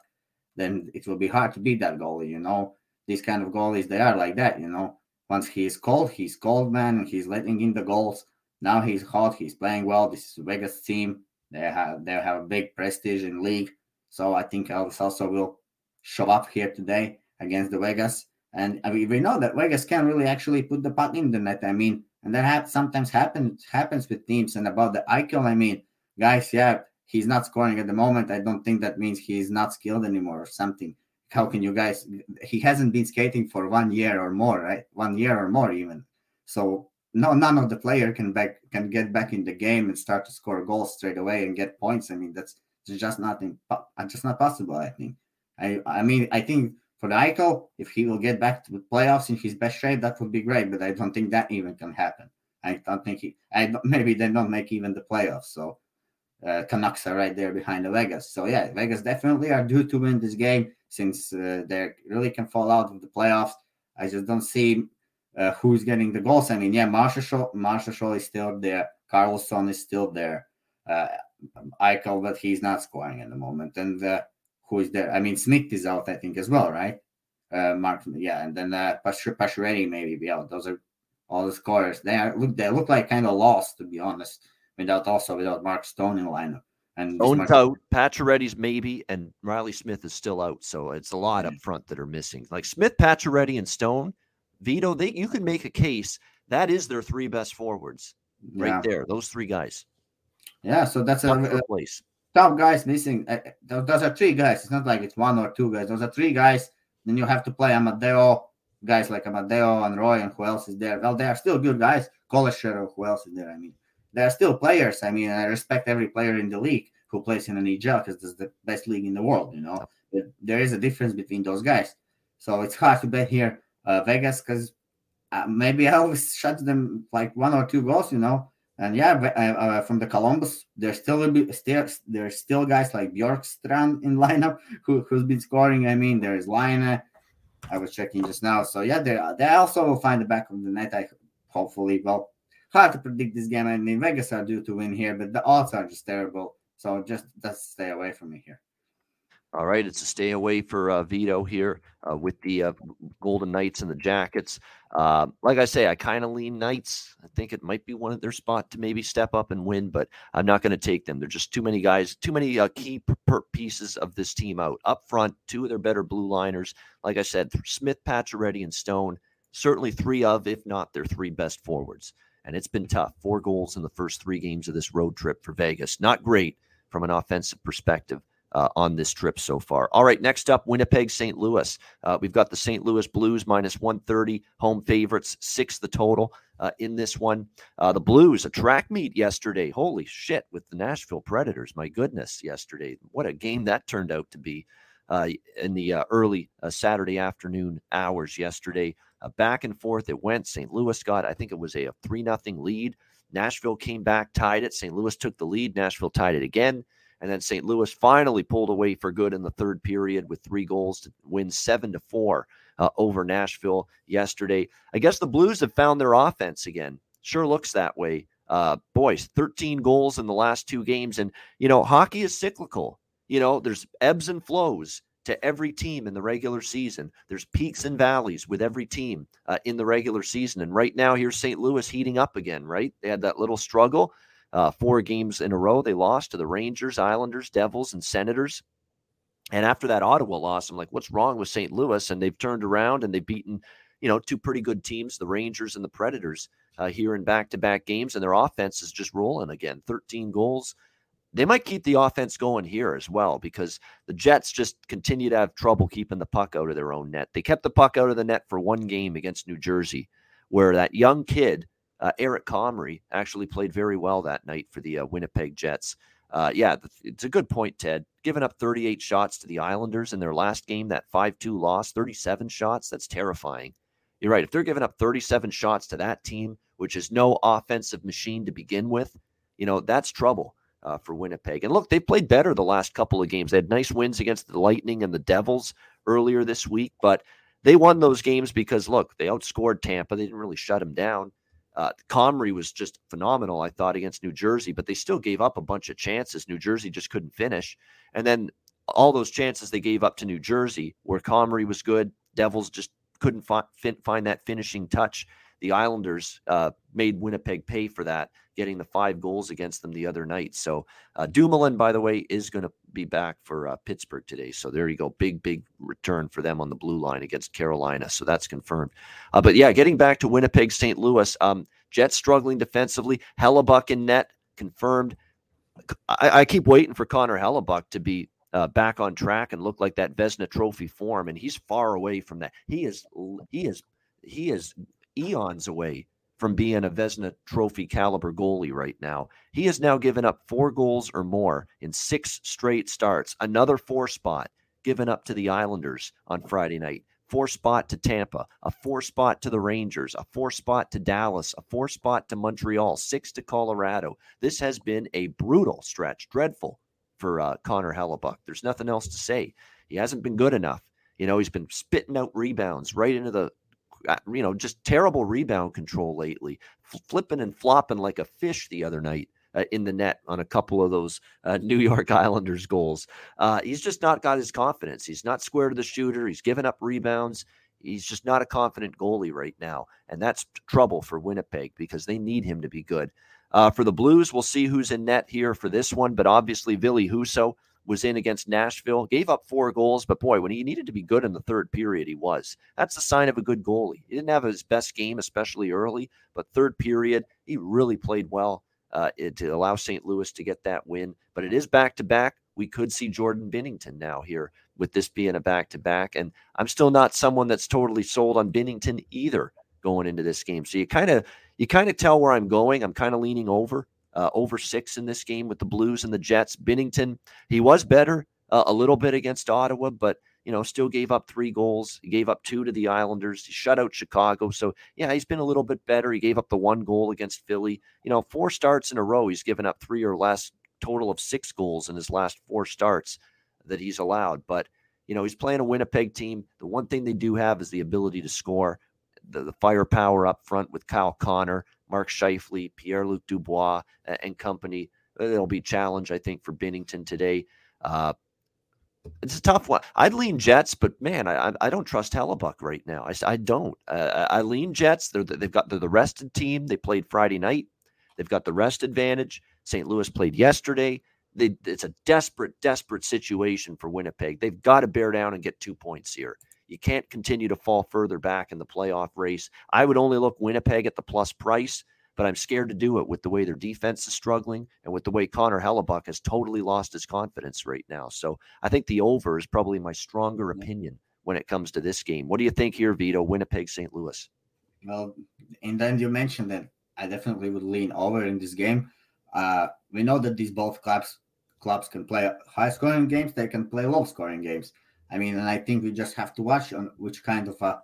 then it will be hard to beat that goalie. You know, these kind of goalies they are like that. You know, once he's cold, he's cold, man, and he's letting in the goals. Now he's hot. He's playing well. This is Vegas team. They have they have a big prestige in league. So I think Elvis also will show up here today against the Vegas. And mean, we know that Vegas can really actually put the puck in the net. I mean, and that ha- sometimes happens happens with teams. And about the Eichel, I mean, guys, yeah, he's not scoring at the moment. I don't think that means he's not skilled anymore or something. How can you guys? He hasn't been skating for one year or more, right? One year or more even. So no, none of the player can back can get back in the game and start to score goals straight away and get points. I mean, that's just nothing, just not possible. I think. I I mean, I think for the Eichel, if he will get back to the playoffs in his best shape, that would be great. But I don't think that even can happen. I don't think he. I maybe they don't make even the playoffs. So uh, Canucks are right there behind the Vegas. So yeah, Vegas definitely are due to win this game since uh, they really can fall out of the playoffs. I just don't see uh, who's getting the goals. I mean, yeah, Marshall Marshall is still there. Karlsson is still there. Uh, Eichel, but he's not scoring at the moment. And uh, who is there? I mean, Smith is out, I think, as well, right? Uh, Mark, yeah, and then uh, maybe be out. Those are all the scorers. They are look. They look like kind of lost, to be honest. Without also without Mark Stone in lineup. And Stone's out. Pacioretty's maybe, and Riley Smith is still out. So it's a lot up front that are missing. Like Smith, Pacioretty, and Stone. Vito, they you can make a case that is their three best forwards right yeah. there. Those three guys. Yeah, so that's a, a place. Top guys missing. Uh, those are three guys. It's not like it's one or two guys. Those are three guys. Then you have to play Amadio, guys like Amadio and Roy, and who else is there? Well, they are still good guys. Kolesar, who else is there? I mean, they are still players. I mean, I respect every player in the league who plays in an NHL because this is the best league in the world. You know, but there is a difference between those guys. So it's hard to bet here, uh, Vegas, because uh, maybe I always shut them like one or two goals. You know, and yeah, uh, uh, from the Columbus, there's still there's still guys like Bjorkstrand in lineup who who's been scoring. I mean, there's Laine. I was checking just now. So yeah, they they also will find the back of the net. I hopefully. Well, hard to predict this game. I mean, Vegas are due to win here, but the odds are just terrible. So just just stay away from me here. All right, it's a stay away for uh, Vito here uh, with the uh, Golden Knights and the Jackets. Uh, like I say, I kind of lean Knights. I think it might be one of their spot to maybe step up and win, but I'm not going to take them. There's just too many guys, too many uh, key pieces of this team out up front. Two of their better blue liners, like I said, Smith, Pacioretty, and Stone. Certainly three of, if not their three best forwards. And it's been tough. Four goals in the first three games of this road trip for Vegas. Not great from an offensive perspective uh, on this trip so far. All right, next up, Winnipeg, St. Louis. Uh, we've got the St. Louis Blues minus 130, home favorites, six the total uh, in this one. Uh, the Blues, a track meet yesterday. Holy shit, with the Nashville Predators. My goodness, yesterday. What a game that turned out to be uh, in the uh, early Saturday afternoon hours yesterday. back and forth it went. St. Louis got, I think it was a, a 3 nothing lead. Nashville came back, tied it. St. Louis took the lead. Nashville tied it again. And then St. Louis finally pulled away for good in the third period with three goals to win seven to four uh, over Nashville yesterday. I guess the Blues have found their offense again. Sure looks that way. Uh, boys, 13 goals in the last two games. And, you know, hockey is cyclical. You know, there's ebbs and flows to every team in the regular season. There's peaks and valleys with every team uh, in the regular season. And right now, here's St. Louis heating up again, right? They had that little struggle. Uh, four games in a row, they lost to the Rangers, Islanders, Devils, and Senators. And after that Ottawa loss, I'm like, what's wrong with St. Louis? And they've turned around and they've beaten, you know, two pretty good teams, the Rangers and the Predators, uh, here in back to back games, and their offense is just rolling again 13 goals. They might keep the offense going here as well because the Jets just continue to have trouble keeping the puck out of their own net. They kept the puck out of the net for one game against New Jersey, where that young kid, uh, Eric Comrie, actually played very well that night for the uh, Winnipeg Jets. Uh, yeah, it's a good point, Ted. Giving up 38 shots to the Islanders in their last game, that 5 2 loss, 37 shots, that's terrifying. You're right. If they're giving up 37 shots to that team, which is no offensive machine to begin with, you know, that's trouble uh, for Winnipeg. And look, they played better the last couple of games. They had nice wins against the Lightning and the Devils earlier this week, but they won those games because, look, they outscored Tampa. They didn't really shut them down. Uh, Comrie was just phenomenal, I thought, against New Jersey, but they still gave up a bunch of chances. New Jersey just couldn't finish. And then all those chances they gave up to New Jersey, where Comrie was good, Devils just couldn't fi- find that finishing touch. The Islanders uh, made Winnipeg pay for that, getting the five goals against them the other night. So uh, Dumoulin, by the way, is going to be back for uh, Pittsburgh today. So there you go, big big return for them on the blue line against Carolina. So that's confirmed. Uh, but yeah, getting back to Winnipeg, St. Louis, um, Jets struggling defensively. Hellebuyck in net confirmed. I, I keep waiting for Connor Hellebuyck to be uh, back on track and look like that Vezina Trophy form, and he's far away from that. He is he is he is eons away from being a Vezina Trophy caliber goalie right now. He has now given up four goals or more in six straight starts. Another four spot given up to the Islanders on Friday night. Four spot to Tampa, a four spot to the Rangers, a four spot to Dallas, a four spot to Montreal, six to Colorado. This has been a brutal stretch, dreadful for uh, Connor Hellebuyck. There's nothing else to say. He hasn't been good enough. You know, he's been spitting out rebounds right into the you know, just terrible rebound control lately, flipping and flopping like a fish the other night. Uh, in the net on a couple of those uh, New York Islanders goals. Uh, he's just not got his confidence. He's not square to the shooter. He's given up rebounds. He's just not a confident goalie right now. And that's trouble for Winnipeg because they need him to be good. Uh, for the Blues, we'll see who's in net here for this one. But obviously, Ville Husso was in against Nashville, gave up four goals, but boy, when he needed to be good in the third period, he was. That's a sign of a good goalie. He didn't have his best game, especially early, but third period, he really played well uh, to allow St. Louis to get that win. But it is back to back. We could see Jordan Binnington now here with this being a back to back. And I'm still not someone that's totally sold on Binnington either going into this game. So you kind of you kind of tell where I'm going. I'm kind of leaning over uh, over six in this game with the Blues and the Jets. Binnington, he was better uh, a little bit against Ottawa, but you know, still gave up three goals. He gave up two to the Islanders. He shut out Chicago. So, yeah, he's been a little bit better. He gave up the one goal against Philly. You know, four starts in a row, he's given up three or less, total of six goals in his last four starts that he's allowed. But, you know, he's playing a Winnipeg team. The one thing they do have is the ability to score, the, the firepower up front with Kyle Connor. Mark Scheifele, Pierre Luc Dubois, and company. It'll be a challenge, I think, for Binnington today. Uh, it's a tough one. I'd lean Jets, but man, I I don't trust Hellebuyck right now. I, I don't. Uh, I lean Jets. They're they've got the, the rested team. They played Friday night. They've got the rest advantage. St. Louis played yesterday. They, it's a desperate, desperate situation for Winnipeg. They've got to bear down and get two points here. You can't continue to fall further back in the playoff race. I would only look Winnipeg at the plus price, but I'm scared to do it with the way their defense is struggling and with the way Connor Hellebuyck has totally lost his confidence right now. So I think the over is probably my stronger opinion when it comes to this game. What do you think here, Vito? Winnipeg, St. Louis. Well, and then you mentioned that I definitely would lean over in this game. Uh, we know that these both clubs clubs can play high scoring games. They can play low scoring games. I mean, and I think we just have to watch on which kind of a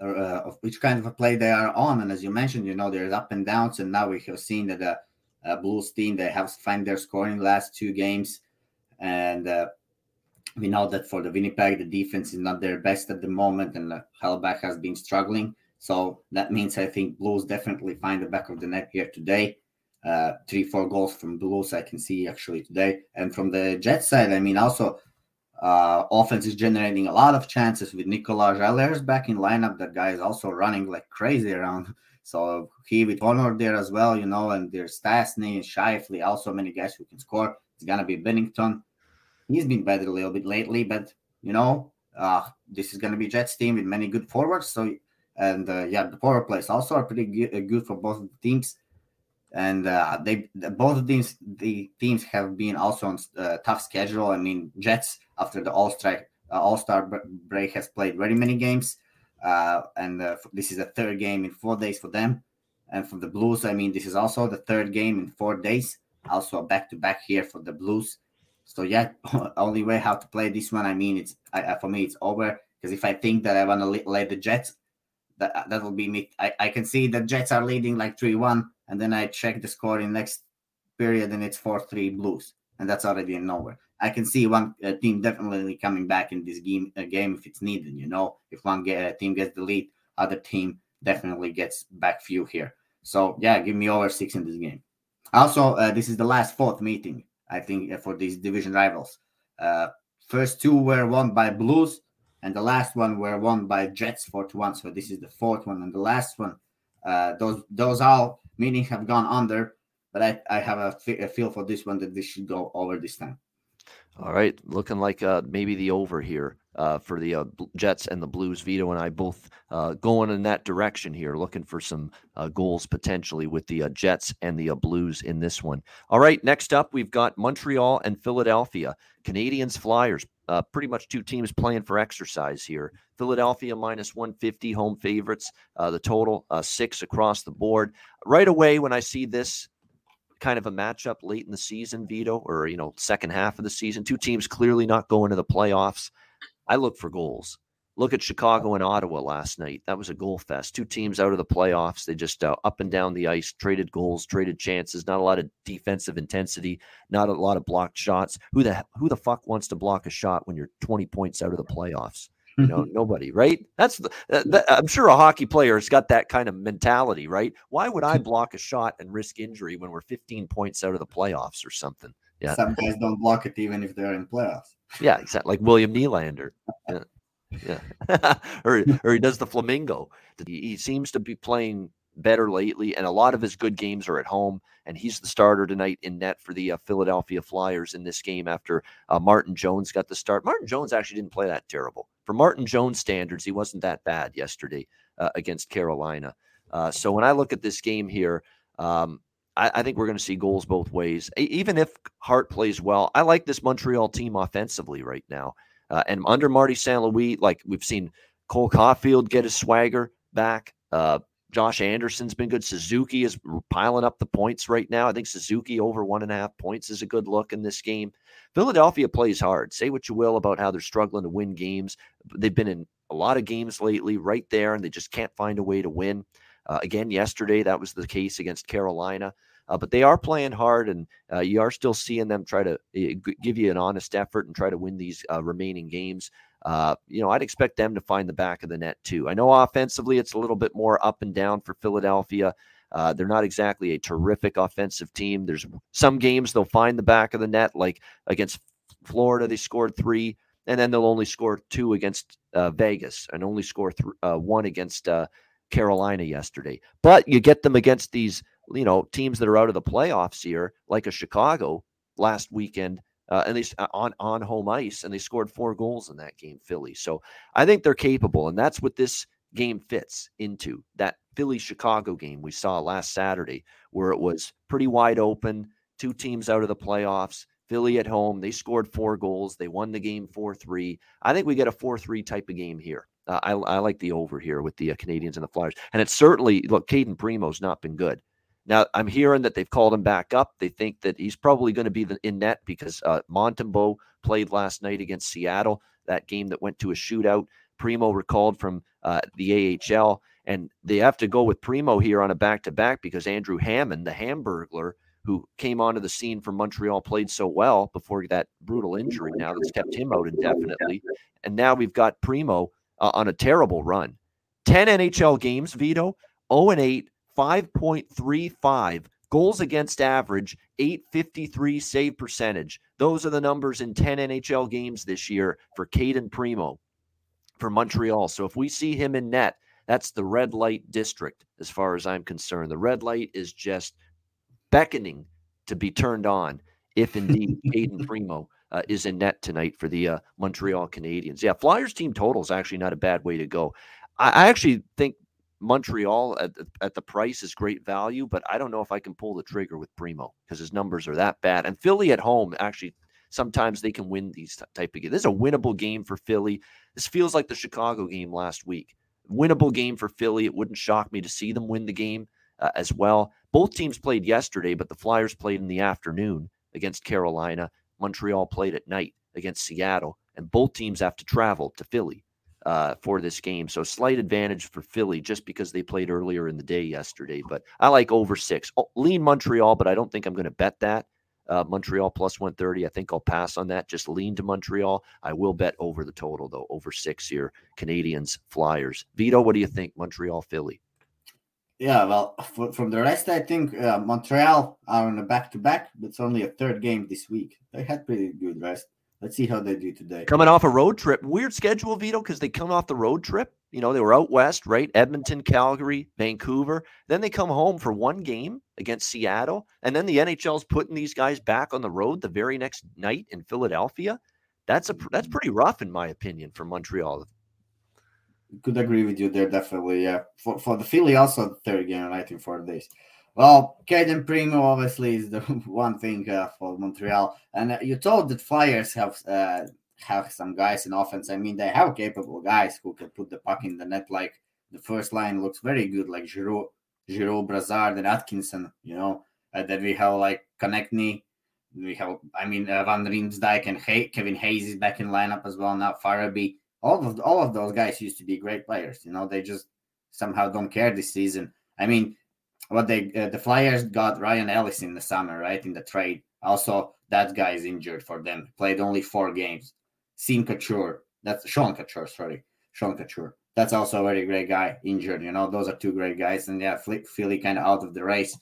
uh, of which kind of a play they are on. And as you mentioned, you know, there's up and downs, and now we have seen that the uh, Blues team they have find their scoring last two games, and uh, we know that for the Winnipeg, the defense is not their best at the moment, and uh, Hellebuyck has been struggling. So that means I think Blues definitely find the back of the net here today. Uh, three, four goals from Blues I can see actually today, and from the Jet side, I mean also uh, offense is generating a lot of chances with Nikolaj Ehlers back in lineup. That guy is also running like crazy around. So he with Honor there as well, you know, and there's Stastny, Scheifele, also many guys who can score. It's gonna be Binnington. He's been better a little bit lately, but you know, uh, this is gonna be Jets team with many good forwards. So and uh, yeah, the power plays also are pretty uh, good for both teams. And uh, they both teams the teams have been also on uh, tough schedule. I mean, Jets after the All Star uh, All Star break has played very many games, uh, and this is the third game in four days for them. And for the Blues, I mean, this is also the third game in four days. Also back to back here for the Blues. So yeah, only way how to play this one. I mean, it's I, for me it's over because if I think that I want to let the Jets, that that will be me. I, I can see the Jets are leading like three one, and then I check the score in next period and it's four three Blues, and that's already in nowhere. I can see one uh, team definitely coming back in this game uh, game if it's needed. You know, if one get, uh, team gets the lead, other team definitely gets back few here. So yeah, give me over six in this game. Also, uh, this is the last fourth meeting I think uh, for these division rivals. Uh, first two were won by Blues, and the last one were won by Jets four to one. So this is the fourth one, and the last one. Uh, those those all meaning have gone under, but I, I have a, f- a feel for this one that this should go over this time. All right, looking like uh, maybe the over here uh, for the uh, Jets and the Blues. Vito and I both uh, going in that direction here, looking for some uh, goals potentially with the uh, Jets and the Blues in this one. All right, next up we've got Montreal and Philadelphia. Canadiens Flyers, Uh, pretty much two teams playing for exercise here. Philadelphia minus 150 home favorites. Uh, the total uh, six across the board. Right away when I see this kind of a matchup late in the season, Vito, or you know, second half of the season. Two teams clearly not going to the playoffs. I look for goals. Look at Chicago and Ottawa last night. That was a goal fest. Two teams out of the playoffs. They just uh, up and down the ice, traded goals, traded chances. Not a lot of defensive intensity. Not a lot of blocked shots. Who the who the fuck wants to block a shot when you're 20 points out of the playoffs? You know, nobody, right? That's the, I'm sure a hockey player has got that kind of mentality, right? Why would I block a shot and risk injury when we're 15 points out of the playoffs or something? Yeah. Some guys don't block it even if they're in playoffs. Yeah, exactly. Like William Nylander. Yeah. Yeah. or, or he does the flamingo. He seems to be playing better lately, and a lot of his good games are at home. And he's the starter tonight in net for the uh, Philadelphia Flyers in this game after uh, Martin Jones got the start. Martin Jones actually didn't play that terrible. For Martin Jones standards, he wasn't that bad yesterday uh, against Carolina. Uh, so when I look at this game here, um, I, I, think we're going to see goals both ways. even if Hart plays well, I like this Montreal team offensively right now. Uh, and under Marty St. Louis, like we've seen Cole Caufield get his swagger back. Uh, Josh Anderson's been good. Suzuki is piling up the points right now. I think Suzuki over one and a half points is a good look in this game. Philadelphia plays hard. Say what you will about how they're struggling to win games. They've been in a lot of games lately, right there, and they just can't find a way to win. Uh, again, yesterday, that was the case against Carolina. Uh, but they are playing hard, and uh, you are still seeing them try to uh, give you an honest effort and try to win these uh, remaining games uh, you know, I'd expect them to find the back of the net too. I know offensively it's a little bit more up and down for Philadelphia. Uh, they're not exactly a terrific offensive team. There's some games they'll find the back of the net, like against Florida, they scored three, and then they'll only score two against uh, Vegas and only score th- uh, one against uh, Carolina yesterday. But you get them against these, you know, teams that are out of the playoffs here, like a Chicago last weekend uh, and they uh, on on home ice, and they scored four goals in that game, Philly. So I think they're capable, and that's what this game fits into that Philly Chicago game we saw last Saturday, where it was pretty wide open, two teams out of the playoffs. Philly at home, they scored four goals. They won the game 4 3. I think we get a 4 3 type of game here. Uh, I, I, like the over here with the uh, Canadiens and the Flyers. And it's certainly, look, Cayden Primeau's not been good. Now, I'm hearing that they've called him back up. They think that he's probably going to be in net because uh, Montembeault played last night against Seattle, that game that went to a shootout. Primeau recalled from uh, the AHL, and they have to go with Primeau here on a back to back because Andrew Hammond, the Hamburglar, who came onto the scene for Montreal, played so well before that brutal injury now that's kept him out indefinitely. And now we've got Primeau uh, on a terrible run. 10 NHL games, Vito, 0 and 8 5.35 goals against average, 853 save percentage. Those are the numbers in 10 NHL games this year for Cayden Primeau for Montreal. So if we see him in net, that's the red light district as far as I'm concerned. The red light is just beckoning to be turned on if indeed Cayden Primeau uh, is in net tonight for the uh, Montreal Canadiens. Yeah, Flyers team total is actually not a bad way to go. I, I actually think Montreal at, at the price is great value, but I don't know if I can pull the trigger with Primeau because his numbers are that bad. And Philly at home, actually, sometimes they can win these type of games. This is a winnable game for Philly. This feels like the Chicago game last week. Winnable game for Philly. It wouldn't shock me to see them win the game uh, as well. Both teams played yesterday, but the Flyers played in the afternoon against Carolina. Montreal played at night against Seattle, and both teams have to travel to Philly uh, for this game. So slight advantage for Philly just because they played earlier in the day yesterday. But I like over six. Oh, lean Montreal, but I don't think I'm going to bet that. Uh, Montreal plus 130. I think I'll pass on that. Just lean to Montreal. I will bet over the total, though, over six here. Canadians, Flyers. Vito, what do you think? Montreal, Philly. Yeah, well, for, from the rest, I think uh, Montreal are on a back to back, but it's only a third game this week. They had pretty good rest. Let's see how they do today. Coming off a road trip. Weird schedule, Vito, because they come off the road trip. You know, they were out west, right? Edmonton, Calgary, Vancouver. Then they come home for one game against Seattle. And then the NHL's putting these guys back on the road the very next night in Philadelphia. That's a that's pretty rough, in my opinion, for Montreal. Could agree with you there, definitely. Yeah. For for the Philly, also third game, I think four days. Well, Cayden Primeau obviously is the one thing uh, for Montreal, and uh, you told that Flyers have uh, have some guys in offense. I mean, they have capable guys who can put the puck in the net. Like the first line looks very good, like Giroux, Giroux, Brassard, and Atkinson. You know that we have like Konecny. We have, I mean, uh, Van Riemsdyk and Kevin Hayes is back in lineup as well now. Farabee, all of all of those guys used to be great players. You know, they just somehow don't care this season. I mean, what they uh, the Flyers got Ryan Ellis in the summer, right? In the trade. Also, that guy is injured for them. Played only four games. Sean Couture. That's Sean Couture, sorry. Sean Couture. That's also a very great guy, injured. You know, those are two great guys. And yeah, Philly kind of out of the race.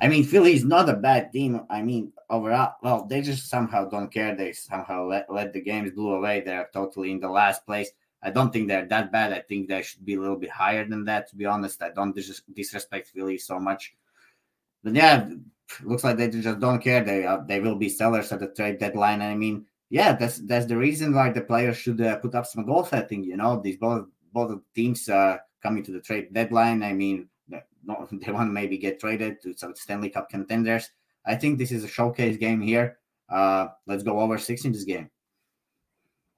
I mean, Philly is not a bad team. I mean, overall, well, they just somehow don't care. They somehow let, let the games blow away. They're totally in the last place. I don't think they're that bad. I think they should be a little bit higher than that. To be honest, I don't dis- disrespect Philly so much. But yeah, looks like they just don't care. They uh, they will be sellers at the trade deadline. I mean, yeah, that's that's the reason why the players should uh, put up some goal setting. You know, these both both teams uh, coming to the trade deadline. I mean, they, they want to maybe get traded to some Stanley Cup contenders. I think this is a showcase game here. Uh, let's go over six in this game.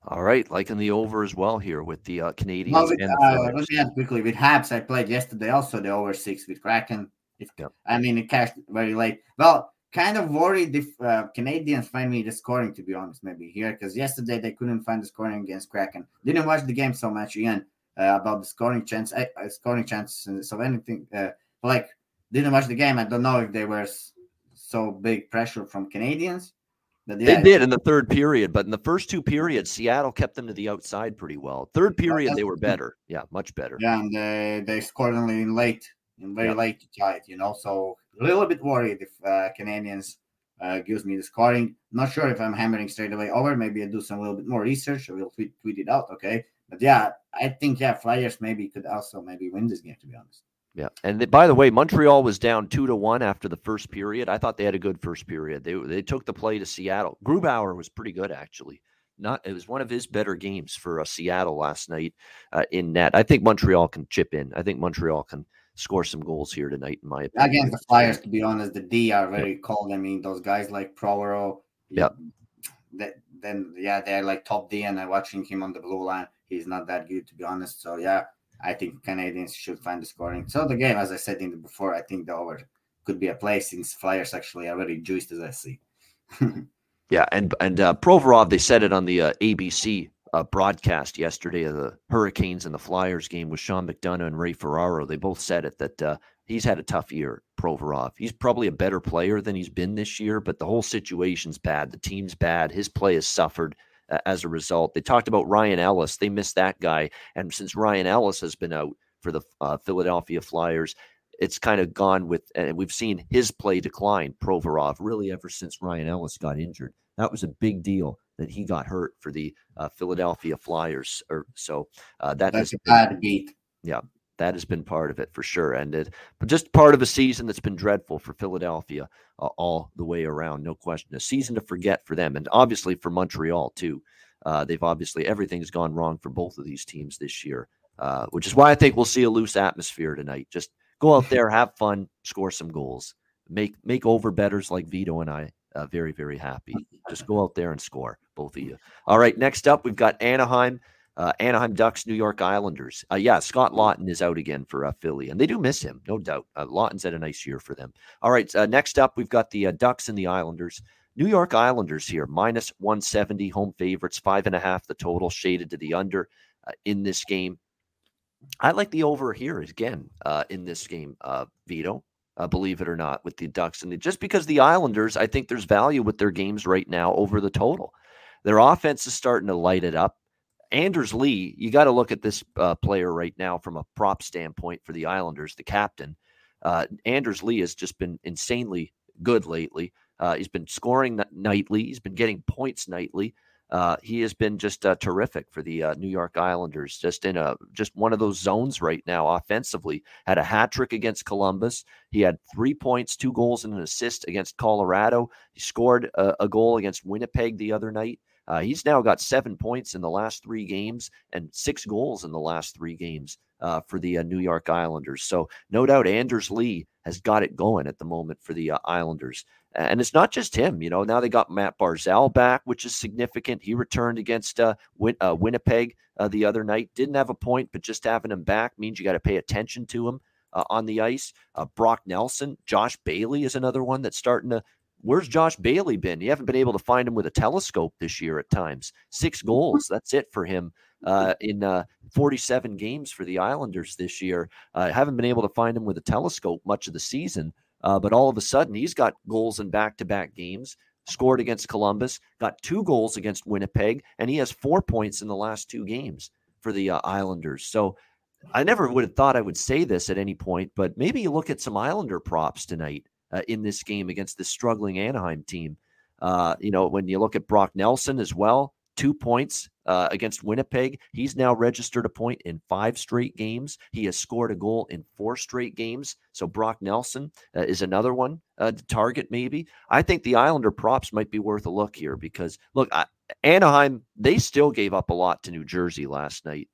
All right, liking the over as well here with the uh, Canadiens. Well, with, uh, let me add quickly with Habs. I played yesterday also the over six with Kraken. If. I mean, it cashed very late. Well, kind of worried if uh, Canadiens find me the scoring, to be honest, maybe here because yesterday they couldn't find the scoring against Kraken. Didn't watch the game so much, uh, about the scoring chance, uh, scoring chances. So anything uh, like didn't watch the game. I don't know if there was so big pressure from Canadiens yeah, they did in the third period, but in the first two periods, Seattle kept them to the outside pretty well. Third period, they were better. Yeah, much better. Yeah, and they, they scored only in late, in very yeah. late to tie it, you know. So a little bit worried if uh, Canadiens uh, gives me the scoring. Not sure if I'm hammering straight away over. Maybe I do some little bit more research. I will tweet, tweet it out, okay? But yeah, I think yeah, Flyers maybe could also maybe win this game. To be honest. Yeah, and they, by the way, Montreal was down two to one after the first period. I thought they had a good first period. They they took the play to Seattle. Grubauer was pretty good actually. Not it was one of his better games for uh, Seattle last night uh, in net. I think Montreal can chip in. I think Montreal can score some goals here tonight, in my opinion. Against the Flyers, to be honest, the D are very cold. I mean, those guys like Provorov. Yeah. That, then yeah, they're like top D, and I'm watching him on the blue line. He's not that good, to be honest. So yeah, I think Canadians should find the scoring. So the game, as I said in the before, I think the over could be a play since Flyers actually are very juiced as I see. yeah, and and uh, Provorov, they said it on the uh, ABC uh, broadcast yesterday of the Hurricanes and the Flyers game with Sean McDonough and Ray Ferraro. They both said it that uh, he's had a tough year, Provorov. He's probably a better player than he's been this year, but the whole situation's bad. The team's bad. His play has suffered as a result. They talked about Ryan Ellis. They missed that guy. And since Ryan Ellis has been out for the uh, Philadelphia Flyers, it's kind of gone with, and we've seen his play decline, Provorov, really ever since Ryan Ellis got injured. That was a big deal that he got hurt for the uh, Philadelphia Flyers. Or so uh, that that's a bad beat. Yeah, that has been part of it for sure. And it, but just part of a season that's been dreadful for Philadelphia uh, all the way around, no question. A season to forget for them, and obviously for Montreal too. Uh, they've obviously everything's gone wrong for both of these teams this year. uh, which is why I think we'll see a loose atmosphere tonight. Just go out there, have fun, score some goals, make make over betters like Vito and I uh, very very happy. Just go out there and score, both of you. All right, next up we've got Anaheim. Uh, Anaheim Ducks, New York Islanders. Uh, yeah, Scott Laughton is out again for uh, Philly, and they do miss him, no doubt. Uh, Laughton's had a nice year for them. All right, uh, next up, we've got the uh, Ducks and the Islanders. New York Islanders here, minus 170, home favorites, five and a half the total, shaded to the under in this game. I like the over here again uh, in this game, uh, Vito. Uh, believe it or not, with the Ducks and the, just because the Islanders, I think there's value with their games right now over the total. Their offense is starting to light it up. Anders Lee, you got to look at this uh, player right now from a prop standpoint for the Islanders, the captain. Uh, Anders Lee has just been insanely good lately. Uh, he's been scoring nightly. He's been getting points nightly. Uh, he has been just uh, terrific for the uh, New York Islanders. Just in a just one of those zones right now offensively. Had a hat trick against Columbus. He had three points, two goals, and an assist against Colorado. He scored a, a goal against Winnipeg the other night. Uh, he's now got seven points in the last three games and six goals in the last three games uh, for the uh, New York Islanders. So, no doubt, Anders Lee has got it going at the moment for the uh, Islanders. And it's not just him. You know, now they got Matt Barzal back, which is significant. He returned against uh, Win- uh, Winnipeg the other night. Didn't have a point, but just having him back means you got to pay attention to him on the ice. Brock Nelson, Josh Bailey is another one that's starting to. Where's Josh Bailey been? You haven't been able to find him with a telescope this year at times. Six goals. That's it for him uh, in uh, 47 games for the Islanders this year. I uh, haven't been able to find him with a telescope much of the season. Uh, but all of a sudden, he's got goals in back to back games, scored against Columbus, got two goals against Winnipeg, and he has four points in the last two games for the uh, Islanders. So I never would have thought I would say this at any point, but maybe you look at some Islander props tonight uh, in this game against the struggling Anaheim team. Uh, you know, when you look at Brock Nelson as well, two points uh, against Winnipeg. He's now registered a point in five straight games. He has scored a goal in four straight games. So Brock Nelson uh, is another one uh, to target, maybe. I think the Islander props might be worth a look here because, look, I, Anaheim, they still gave up a lot to New Jersey last night.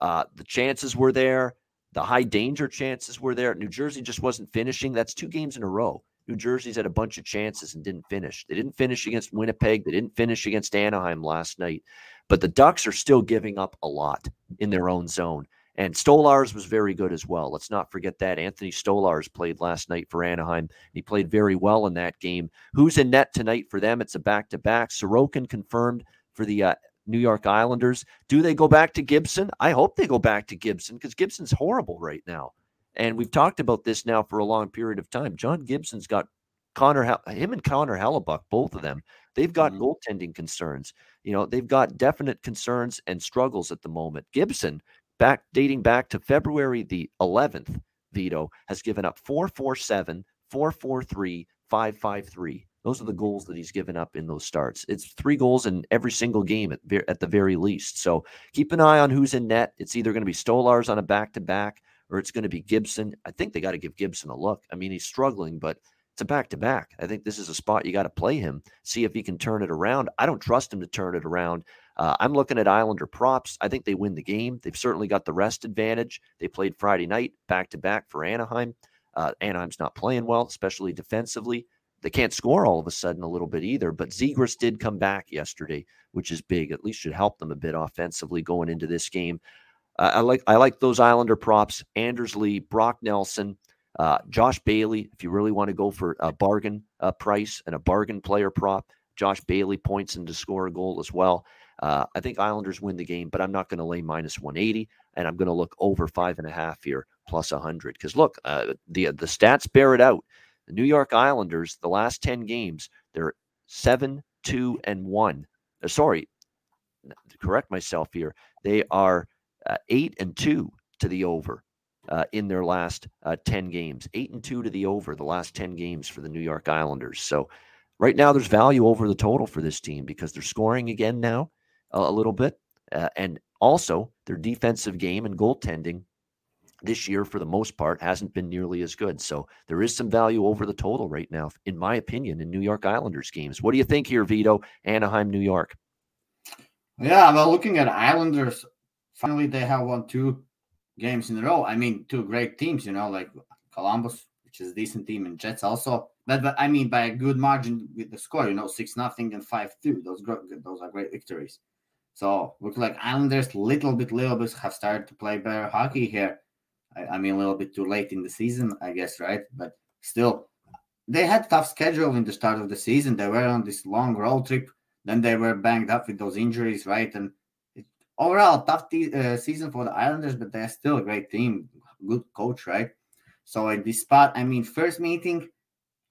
Uh, the chances were there. The high danger chances were there. New Jersey just wasn't finishing. That's two games in a row. New Jersey's had a bunch of chances and didn't finish. They didn't finish against Winnipeg. They didn't finish against Anaheim last night. But the Ducks are still giving up a lot in their own zone. And Stolarz was very good as well. Let's not forget that. Anthony Stolarz played last night for Anaheim. He played very well in that game. Who's in net tonight for them? It's a back to back. Sorokin confirmed for the uh, New York Islanders. Do they go back to Gibson? I hope they go back to Gibson because Gibson's horrible right now. And we've talked about this now for a long period of time. John Gibson's got Connor, him and Connor Hellebuyck, both of them, they've got mm-hmm. goaltending concerns. You know, they've got definite concerns and struggles at the moment. Gibson, back dating back to February the 11th, Vito has given up 447, 443, 553. Those are the goals that he's given up in those starts. It's three goals in every single game at, at the very least. So keep an eye on who's in net. It's either going to be Stolarz on a back to back or it's going to be Gibson. I think they got to give Gibson a look. I mean, he's struggling, but it's a back to back. I think this is a spot you got to play him, see if he can turn it around. I don't trust him to turn it around. Uh, I'm looking at Islander props. I think they win the game. They've certainly got the rest advantage. They played Friday night back to back for Anaheim. Uh, Anaheim's not playing well, especially defensively. They can't score all of a sudden a little bit either, but Zegras did come back yesterday, which is big. At least should help them a bit offensively going into this game. Uh, I like I like those Islander props. Anders Lee, Brock Nelson, uh, Josh Bailey. If you really want to go for a bargain uh, price and a bargain player prop, Josh Bailey points and to score a goal as well. Uh, I think Islanders win the game, but I'm not going to lay minus 180, and I'm going to look over five and a half here, plus 100. Because look, uh, the the stats bear it out. The New York Islanders, the last 10 games, they're seven, two, and one. Uh, sorry, correct myself here. They are uh, eight and two to the over uh, in their last uh, 10 games, eight and two to the over the last 10 games for the New York Islanders. So right now there's value over the total for this team because they're scoring again now a, a little bit. Uh, and also their defensive game and goaltending this year, for the most part, hasn't been nearly as good. So there is some value over the total right now, in my opinion, in New York Islanders games. What do you think here, Vito? Anaheim, New York. Yeah, well, looking at Islanders Finally, they have won two games in a row. I mean, two great teams, you know, like Columbus, which is a decent team, and Jets also. But, but I mean, by a good margin with the score, you know, six nothing and five two. Those those are great victories. So look like Islanders little bit, little bit have started to play better hockey here. I, I mean, a little bit too late in the season, I guess, right? But still, they had tough schedule in the start of the season. They were on this long road trip. Then they were banged up with those injuries, right? And it, overall, tough te- uh, season for the Islanders, but they're still a great team, good coach, right? So at this spot, I mean, first meeting,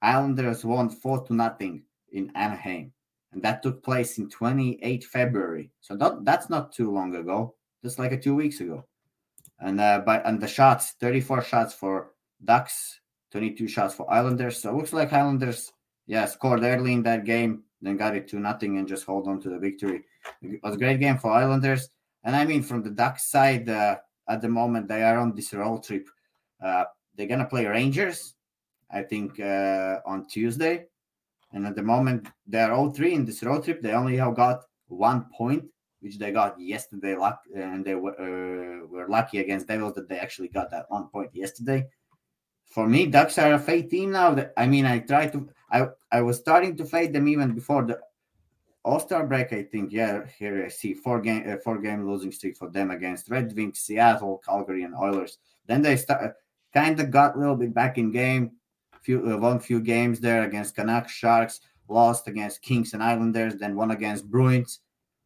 Islanders won four to nothing in Anaheim, and that took place in 28 February. So that, that's not too long ago, just like a two weeks ago. And uh, by and the shots, 34 shots for Ducks, 22 shots for Islanders. So it looks like Islanders, yeah, scored early in that game, then got it to nothing and just hold on to the victory. It was a great game for Islanders. And I mean, from the Ducks side, uh, at the moment, they are on this road trip. Uh, they're to play Rangers, I think, uh, on Tuesday. And at the moment, they're all 3 in this road trip. They only have got one point, which they got yesterday. Luck, and they were, uh, were lucky against Devils that they actually got that one point yesterday for me, Ducks are a fade team now. That I mean, I try to. I I was starting to fade them even before the All Star break. I think. Yeah, here I see four game uh, four game losing streak for them against Red Wings, Seattle, Calgary, and Oilers. Then they start kind of got a little bit back in game. Few uh, won few games there against Canucks, Sharks. Lost against Kings and Islanders. Then won against Bruins.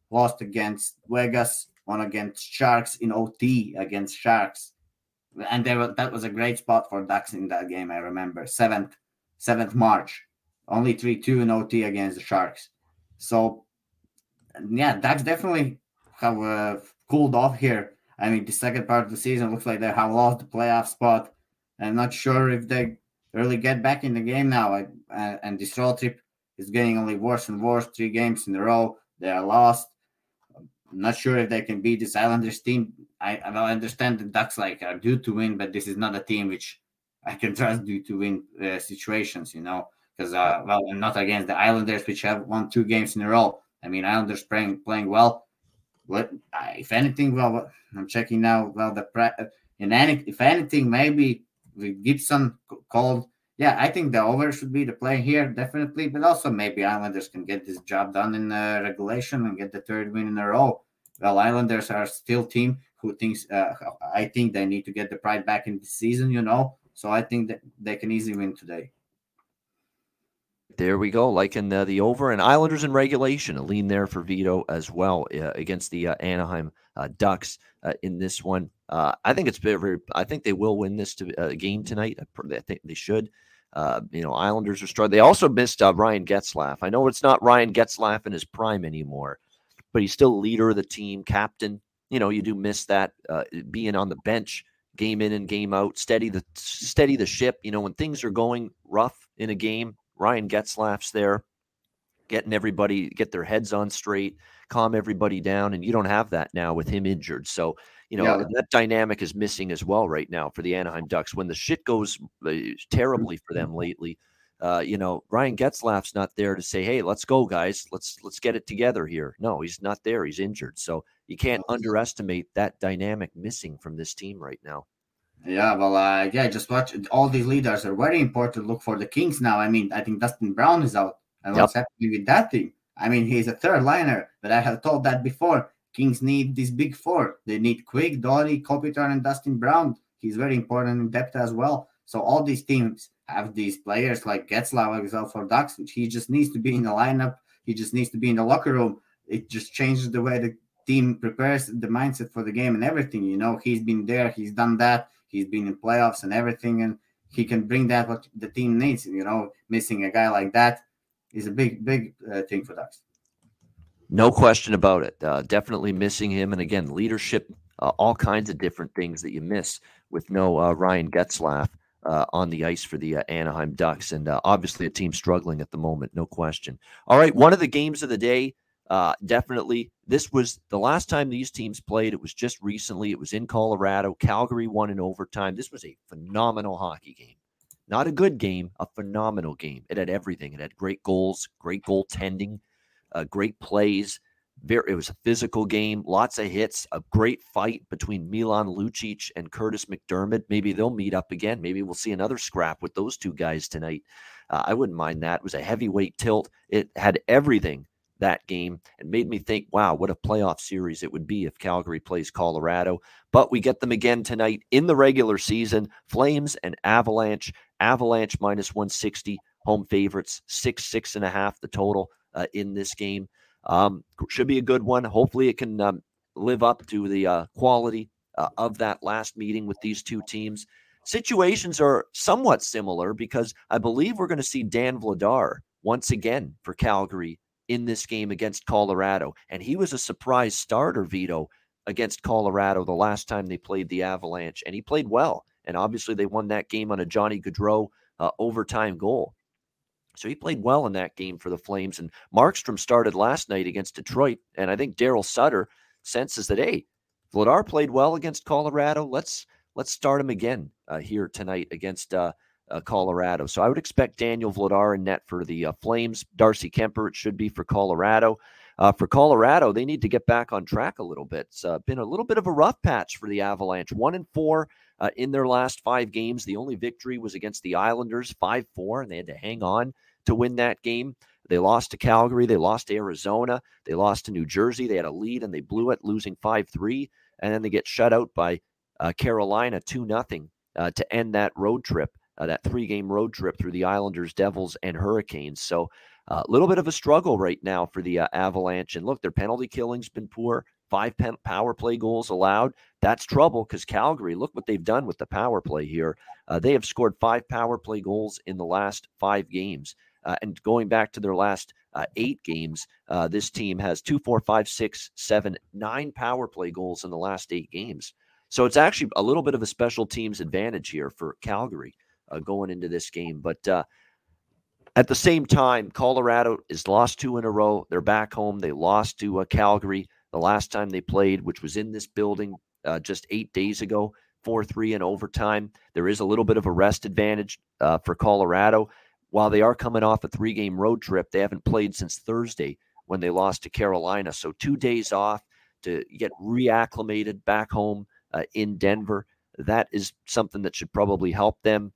Lost against Vegas. Won against Sharks in OT against Sharks and there that was a great spot for Ducks in that game. I remember seventh seventh March, only three two in OT against the Sharks. So yeah, Ducks definitely have uh, cooled off here. I mean, the second part of the season looks like they have lost the playoff spot. I'm not sure if they really get back in the game now. I, uh, and this road trip is getting only worse and worse. Three games in a row, they are lost. I'm not sure if they can beat this Islanders team. I, I understand the Ducks like are due to win, but this is not a team which I can trust due to win uh, situations, you know, because uh, well, I'm not against the Islanders, which have won two games in a row. I mean, Islanders playing playing well. What if anything? Well, I'm checking now. Well, the pre- in any if anything, maybe with Gibson called. Yeah, I think the over should be the play here, definitely. But also maybe Islanders can get this job done in regulation and get the third win in a row. Well, Islanders are still team who thinks uh, I think they need to get the pride back in the season, you know. So I think that they can easily win today. There we go, like in the, the over and Islanders in regulation, a lean there for Vito as well uh, against the uh, Anaheim uh, Ducks uh, in this one. I think it's very, I think they will win this to, game tonight. I think they should. You know, Islanders are strong. They also missed uh, Ryan Getzlaf. I know it's not Ryan Getzlaf in his prime anymore, but he's still leader of the team, captain you know, you do miss that uh, being on the bench game in and game out, steady the steady the ship. You know, when things are going rough in a game, Ryan Getzlaf's there, getting everybody get their heads on straight, calm everybody down, and you don't have that now with him injured. So you know yeah. that dynamic is missing as well right now for the Anaheim Ducks. When the shit goes uh, terribly for them lately, uh, you know, Ryan Getzlaf's not there to say, "Hey, let's go, guys. Let's let's get it together here." No, he's not there. He's injured, so you can't underestimate that dynamic missing from this team right now. Yeah, well, uh, yeah, just watch. All these leaders are very important. Look for the Kings now. I mean, I think Dustin Brown is out, and yep. what's happening with that team? I mean, he's a third liner, but I have told that before. Kings need this big four. They need Quick, Doughty, Kopitar, and Dustin Brown. He's very important in depth as well. So all these teams have these players like Getzlaf example for Ducks, which he just needs to be in the lineup. He just needs to be in the locker room. It just changes the way the team prepares the mindset for the game and everything. You know, he's been there, he's done that, he's been in playoffs and everything, and he can bring that what the team needs. You know, missing a guy like that is a big, big uh, thing for Ducks. No question about it. Uh, definitely missing him, and again, leadership, uh, all kinds of different things that you miss with no uh, Ryan Getzlaf uh, on the ice for the uh, Anaheim Ducks. And uh, obviously, a team struggling at the moment, no question. All right, one of the games of the day, definitely. This was the last time these teams played. It was just recently. It was in Colorado. Calgary won in overtime. This was a phenomenal hockey game. Not a good game, a phenomenal game. It had everything. It had great goals, great goaltending, uh, great plays. Very, it was a physical game, lots of hits, a great fight between Milan Lucic and Kurtis MacDermid. Maybe they'll meet up again. Maybe we'll see another scrap with those two guys tonight. Uh, I wouldn't mind that. It was a heavyweight tilt. It had everything that game and made me think, wow, what a playoff series it would be if Calgary plays Colorado. But we get them again tonight in the regular season. Flames and Avalanche. Avalanche minus 160, home favorites, six, six and a half the total uh, in this game. Um, should be a good one. Hopefully, it can um, live up to the uh, quality uh, of that last meeting with these two teams. Situations are somewhat similar because I believe we're going to see Dan Vladar once again for Calgary in this game against Colorado. And he was a surprise starter, Vito, against Colorado the last time they played the Avalanche. And he played well. And obviously, they won that game on a Johnny Gaudreau uh, overtime goal. So he played well in that game for the Flames. And Markstrom started last night against Detroit. And I think Daryl Sutter senses that, hey, Vladar played well against Colorado. Let's let's start him again uh, here tonight against uh, uh, Colorado. So I would expect Daniel Vladar in net for the uh, Flames. Darcy Kuemper, it should be for Colorado. Uh, for Colorado, they need to get back on track a little bit. It's uh, been a little bit of a rough patch for the Avalanche. One and four in their last five games. The only victory was against the Islanders, five four, and they had to hang on to win that game. They lost to Calgary. They lost to Arizona. They lost to New Jersey. They had a lead and they blew it, losing 5 3. And then they get shut out by uh, Carolina 2 0 uh, to end that road trip, uh, that three game road trip through the Islanders, Devils, and Hurricanes. So a uh, little bit of a struggle right now for the uh, Avalanche. And look, their penalty killing's been poor. Five pen- power play goals allowed. That's trouble because Calgary, look what they've done with the power play here. Uh, they have scored five power play goals in the last five games. Uh, and going back to their last uh, eight games, uh, this team has two, four, five, six, seven, nine power play goals in the last eight games. So it's actually a little bit of a special teams advantage here for Calgary uh, going into this game. But uh, at the same time, Colorado is lost two in a row. They're back home. They lost to uh, Calgary the last time they played, which was in this building just eight days ago. 4 3 in overtime. There is a little bit of a rest advantage for Colorado while they are coming off a three game road trip, they haven't played since Thursday when they lost to Carolina. So, two days off to get reacclimated back home uh, in Denver. That is something that should probably help them.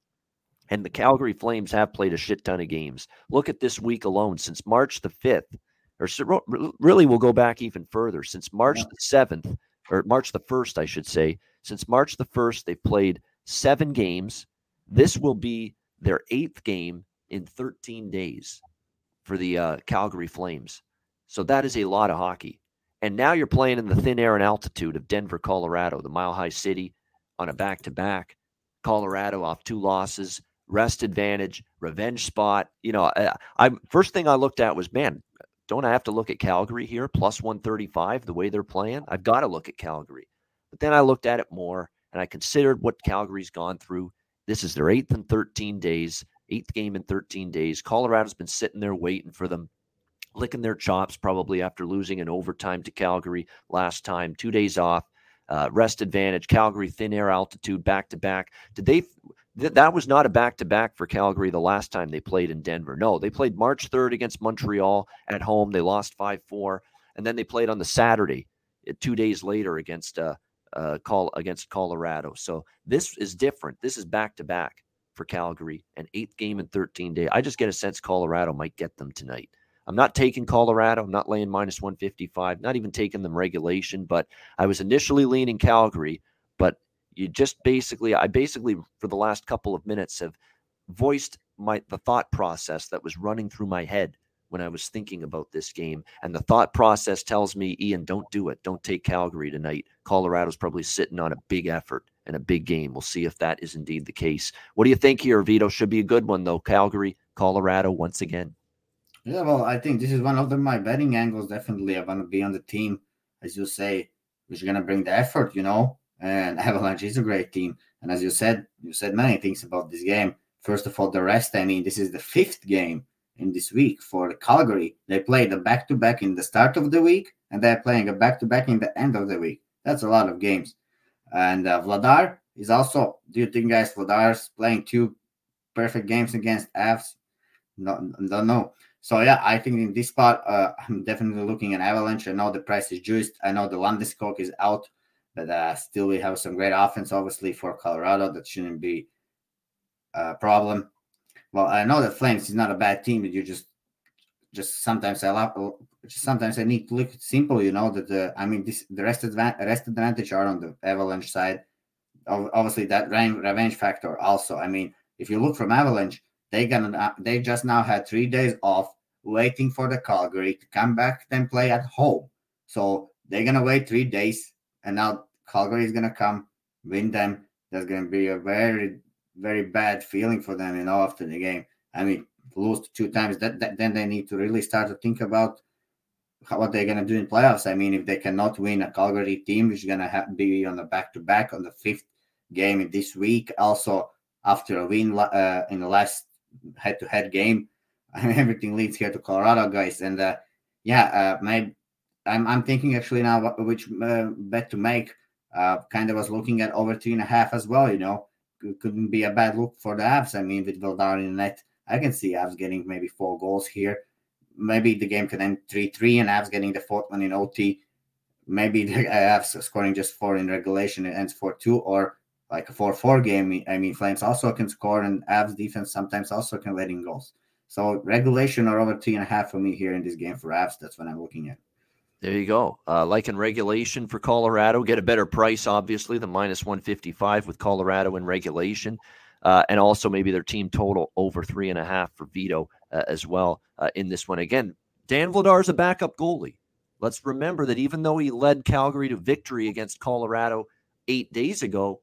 And the Calgary Flames have played a shit ton of games. Look at this week alone since March the 5th, or really we'll go back even further. Since March the 7th, or March the 1st, I should say, since March the 1st, they've played seven games. This will be their eighth game in 13 days for the uh, Calgary Flames. So that is a lot of hockey. And now you're playing in the thin air and altitude of Denver, Colorado, the mile high city on a back to back. Colorado off two losses, rest advantage, revenge spot. You know, I, I first thing I looked at was, man, don't I have to look at Calgary here plus 135 the way they're playing? I've got to look at Calgary. But then I looked at it more and I considered what Calgary's gone through. This is their eighth and 13 days eighth game in 13 days. Colorado's been sitting there waiting for them, licking their chops probably after losing in overtime to Calgary last time. Two days off, uh, rest advantage. Calgary thin air altitude back to back. Did they? Th- that was not a back to back for Calgary the last time they played in Denver. No, they played March 3rd against Montreal at home. They lost 5 4. And then they played on the Saturday, uh, two days later against uh, uh, call against Colorado. So this is different. This is back to back for Calgary, an eighth game in 13 days. I just get a sense Colorado might get them tonight. I'm not taking Colorado. I'm not laying minus 155, not even taking them regulation, but I was initially leaning Calgary. But you just basically, I basically, for the last couple of minutes, have voiced my the thought process that was running through my head when I was thinking about this game. And the thought process tells me, Ian, don't do it. Don't take Calgary tonight. Colorado's probably sitting on a big effort and a big game. We'll see if that is indeed the case. What do you think here, Vito? Should be a good one, though. Calgary, Colorado, once again. Yeah, well, I think this is one of the, my betting angles. Definitely, I want to be on the team, as you say, which is going to bring the effort, you know. And Avalanche is a great team. And as you said, you said many things about this game. First of all, the rest. I mean, this is the fifth game in this week for Calgary. They played a back to back in the start of the week, and they're playing a back to back in the end of the week. That's a lot of games. And uh, Vladar is also. Do you think, guys, Vladar's playing two perfect games against Avs? No, don't know. So yeah, I think in this spot, uh, I'm definitely looking at Avalanche. I know the price is juiced. I know the Landeskog is out, but uh, still we have some great offense, obviously for Colorado. That shouldn't be a problem. Well, I know the Flames is not a bad team, but you just just sometimes I love, sometimes I need to look simple. You know that the I mean this the rest advantage rest advantage are on the Avalanche side. Obviously, that revenge factor also. I mean, if you look from Avalanche they gonna they just now had three days off, waiting for the Calgary to come back then play at home. So they're gonna wait three days, and now Calgary is gonna come win them. There's gonna be a very very bad feeling for them, you know, after the game. I mean, lose two times, that, that then they need to really start to think about what they're gonna do in playoffs. I mean, if they cannot win a Calgary team, which is gonna have, be on the back to back on the fifth game this week, also after a win uh, in the last head to head game. Everything leads here to Colorado, guys. And uh, yeah, uh, I'm, I'm thinking actually now which uh, bet to make. Uh, kind of was looking at over three and a half as well. You know, it couldn't be a bad look for the Avs. I mean, with Vladar in the net, I can see Avs getting maybe four goals here. Maybe the game could end three three, and Avs getting the fourth one in OT. Maybe the Avs scoring just four in regulation, it ends four two, or like a 4-4 game. I mean, Flames also can score, and Avs defense sometimes also can let in goals. So regulation or over three and a half for me here in this game for Avs. That's what I'm looking at. There you go. Uh, like in regulation for Colorado, get a better price, obviously, the minus 155 with Colorado in regulation. Uh, and also maybe their team total over three and a half for Vito uh, as well uh, in this one. Again, Dan Vladar is a backup goalie. Let's remember that even though he led Calgary to victory against Colorado eight days ago,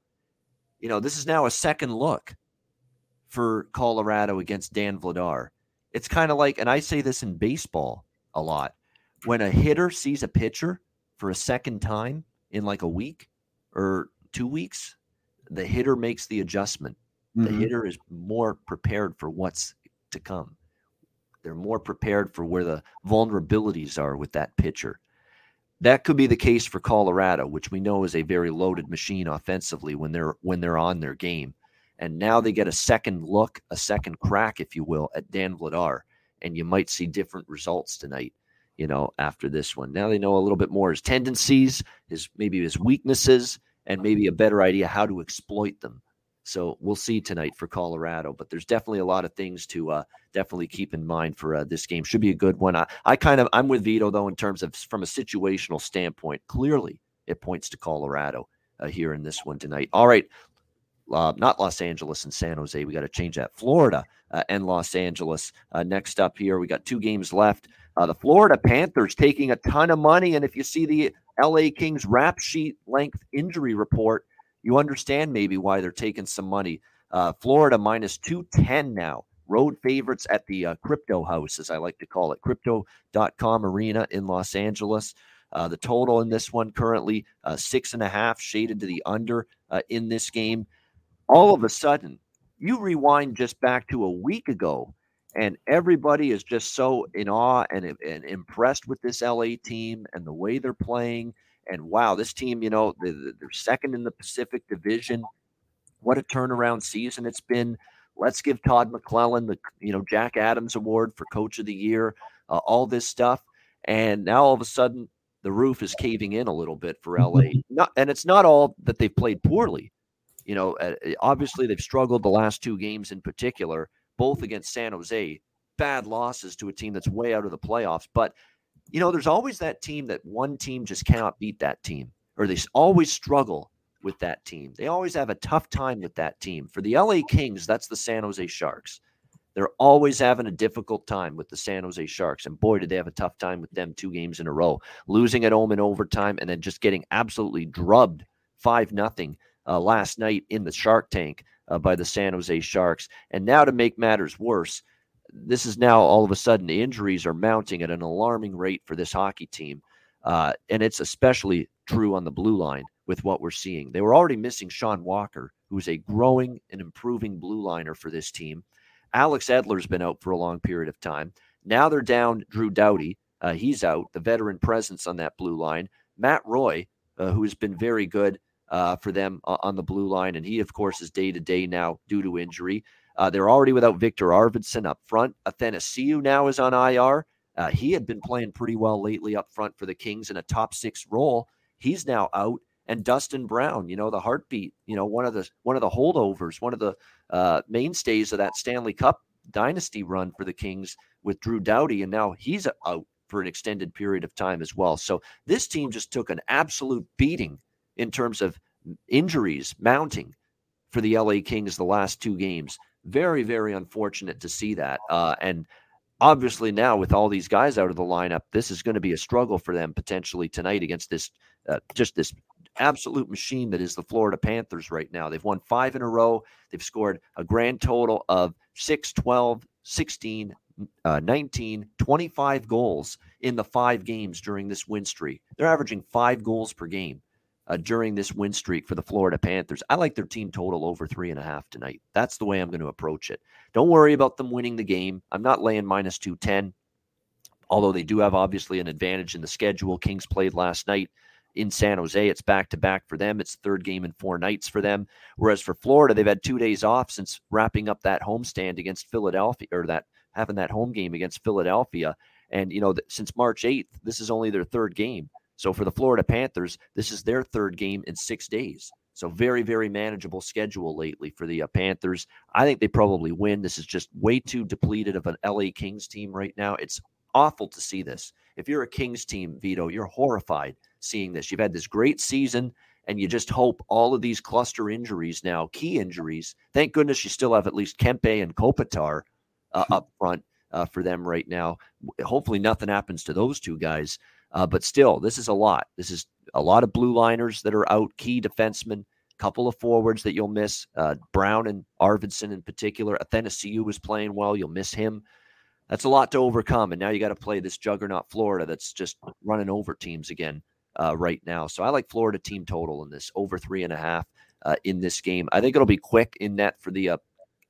you know, this is now a second look for Colorado against Dan Vladar. It's kind of like, and I say this in baseball a lot, when a hitter sees a pitcher for a second time in like a week or two weeks, the hitter makes the adjustment. Mm-hmm. The hitter is more prepared for what's to come. They're more prepared for where the vulnerabilities are with that pitcher. That could be the case for Colorado, which we know is a very loaded machine offensively when they're when they're on their game. And now they get a second look, a second crack, if you will, at Dan Vladar. And you might see different results tonight, you know, after this one. Now they know a little bit more his tendencies, his maybe his weaknesses, and maybe a better idea how to exploit them. So we'll see tonight for Colorado, but there's definitely a lot of things to uh, definitely keep in mind for uh, this game. Should be a good one. I, I kind of I'm with Vito though in terms of from a situational standpoint. Clearly, it points to Colorado uh, here in this one tonight. All right, uh, not Los Angeles and San Jose. We got to change that. Florida uh, and Los Angeles. Uh, next up here, we got two games left. Uh, the Florida Panthers taking a ton of money, and if you see the LA Kings rap sheet length injury report, you understand maybe why they're taking some money. Uh, Florida minus 210 now. Road favorites at the uh, crypto house, as I like to call it, crypto.com arena in Los Angeles. Uh, the total in this one currently uh, six and a half, shaded to the under uh, in this game. All of a sudden, you rewind just back to a week ago, and everybody is just so in awe and, and impressed with this LA team and the way they're playing and wow, this team, you know, they're, second in the Pacific Division. What a turnaround season it's been. Let's give Todd McLellan the you know Jack Adams Award for Coach of the Year. Uh, all this stuff, and now all of a sudden the roof is caving in a little bit for LA. Not, and it's not all that they've played poorly. You know, uh, obviously they've struggled the last two games in particular, both against San Jose. Bad losses to a team that's way out of the playoffs, but you know, there's always that team that one team just cannot beat that team, or they always struggle with that team. They always have a tough time with that team. For the LA Kings, that's the San Jose Sharks. They're always having a difficult time with the San Jose Sharks. And boy, did they have a tough time with them two games in a row, losing at home in overtime and then just getting absolutely drubbed 5 nothing uh, last night in the Shark Tank uh, by the San Jose Sharks. And now to make matters worse, this is now all of a sudden injuries are mounting at an alarming rate for this hockey team. Uh, and it's especially true on the blue line with what we're seeing. They were already missing Sean Walker, who's a growing and improving blue liner for this team. Alex Edler's been out for a long period of time. Now they're down Drew Doughty. Uh, he's out, the veteran presence on that blue line. Matt Roy, uh, who has been very good uh, for them on the blue line, and he, of course, is day to day now due to injury. Uh, they're already without Victor Arvidsson up front. Athanasiou now is on IR. Uh, he had been playing pretty well lately up front for the Kings in a top six role. He's now out. And Dustin Brown, you know, the heartbeat, you know, one of the one of the holdovers, one of the uh, mainstays of that Stanley Cup dynasty run for the Kings with Drew Doughty, and now he's out for an extended period of time as well. So this team just took an absolute beating in terms of injuries mounting for the LA Kings the last two games. Very, very unfortunate to see that. Uh, and obviously now with all these guys out of the lineup, this is going to be a struggle for them potentially tonight against this uh, just this absolute machine that is the Florida Panthers right now. They've won five in a row. They've scored a grand total of 6, 12, 16, uh, 19, 25 goals in the five games during this win streak. They're averaging five goals per game uh, during this win streak for the Florida Panthers. I like their team total over three and a half tonight. That's the way I'm going to approach it. Don't worry about them winning the game. I'm not laying minus 210, although they do have obviously an advantage in the schedule. Kings played last night in San Jose. It's back to back for them. It's third game in four nights for them. Whereas for Florida, they've had two days off since wrapping up that homestand against Philadelphia or that having that home game against Philadelphia. And, you know, since March 8th, this is only their third game. So for the Florida Panthers, this is their third game in six days. So very, very manageable schedule lately for the uh, Panthers. I think they probably win. This is just way too depleted of an LA Kings team right now. It's awful to see this. If you're a Kings team, Vito, you're horrified seeing this. You've had this great season, and you just hope all of these cluster injuries now, key injuries. Thank goodness you still have at least Kempe and Kopitar uh, up front uh, for them right now. Hopefully, nothing happens to those two guys. Uh, but still, this is a lot. This is a lot of blue liners that are out, key defensemen, couple of forwards that you'll miss. Uh, Brown and Arvidsson in particular. Athanasiou was playing well. You'll miss him. That's a lot to overcome. And now you got to play this juggernaut Florida that's just running over teams again uh, right now. So I like Florida team total in this over three and a half uh, in this game. I think it'll be quick in net for the uh,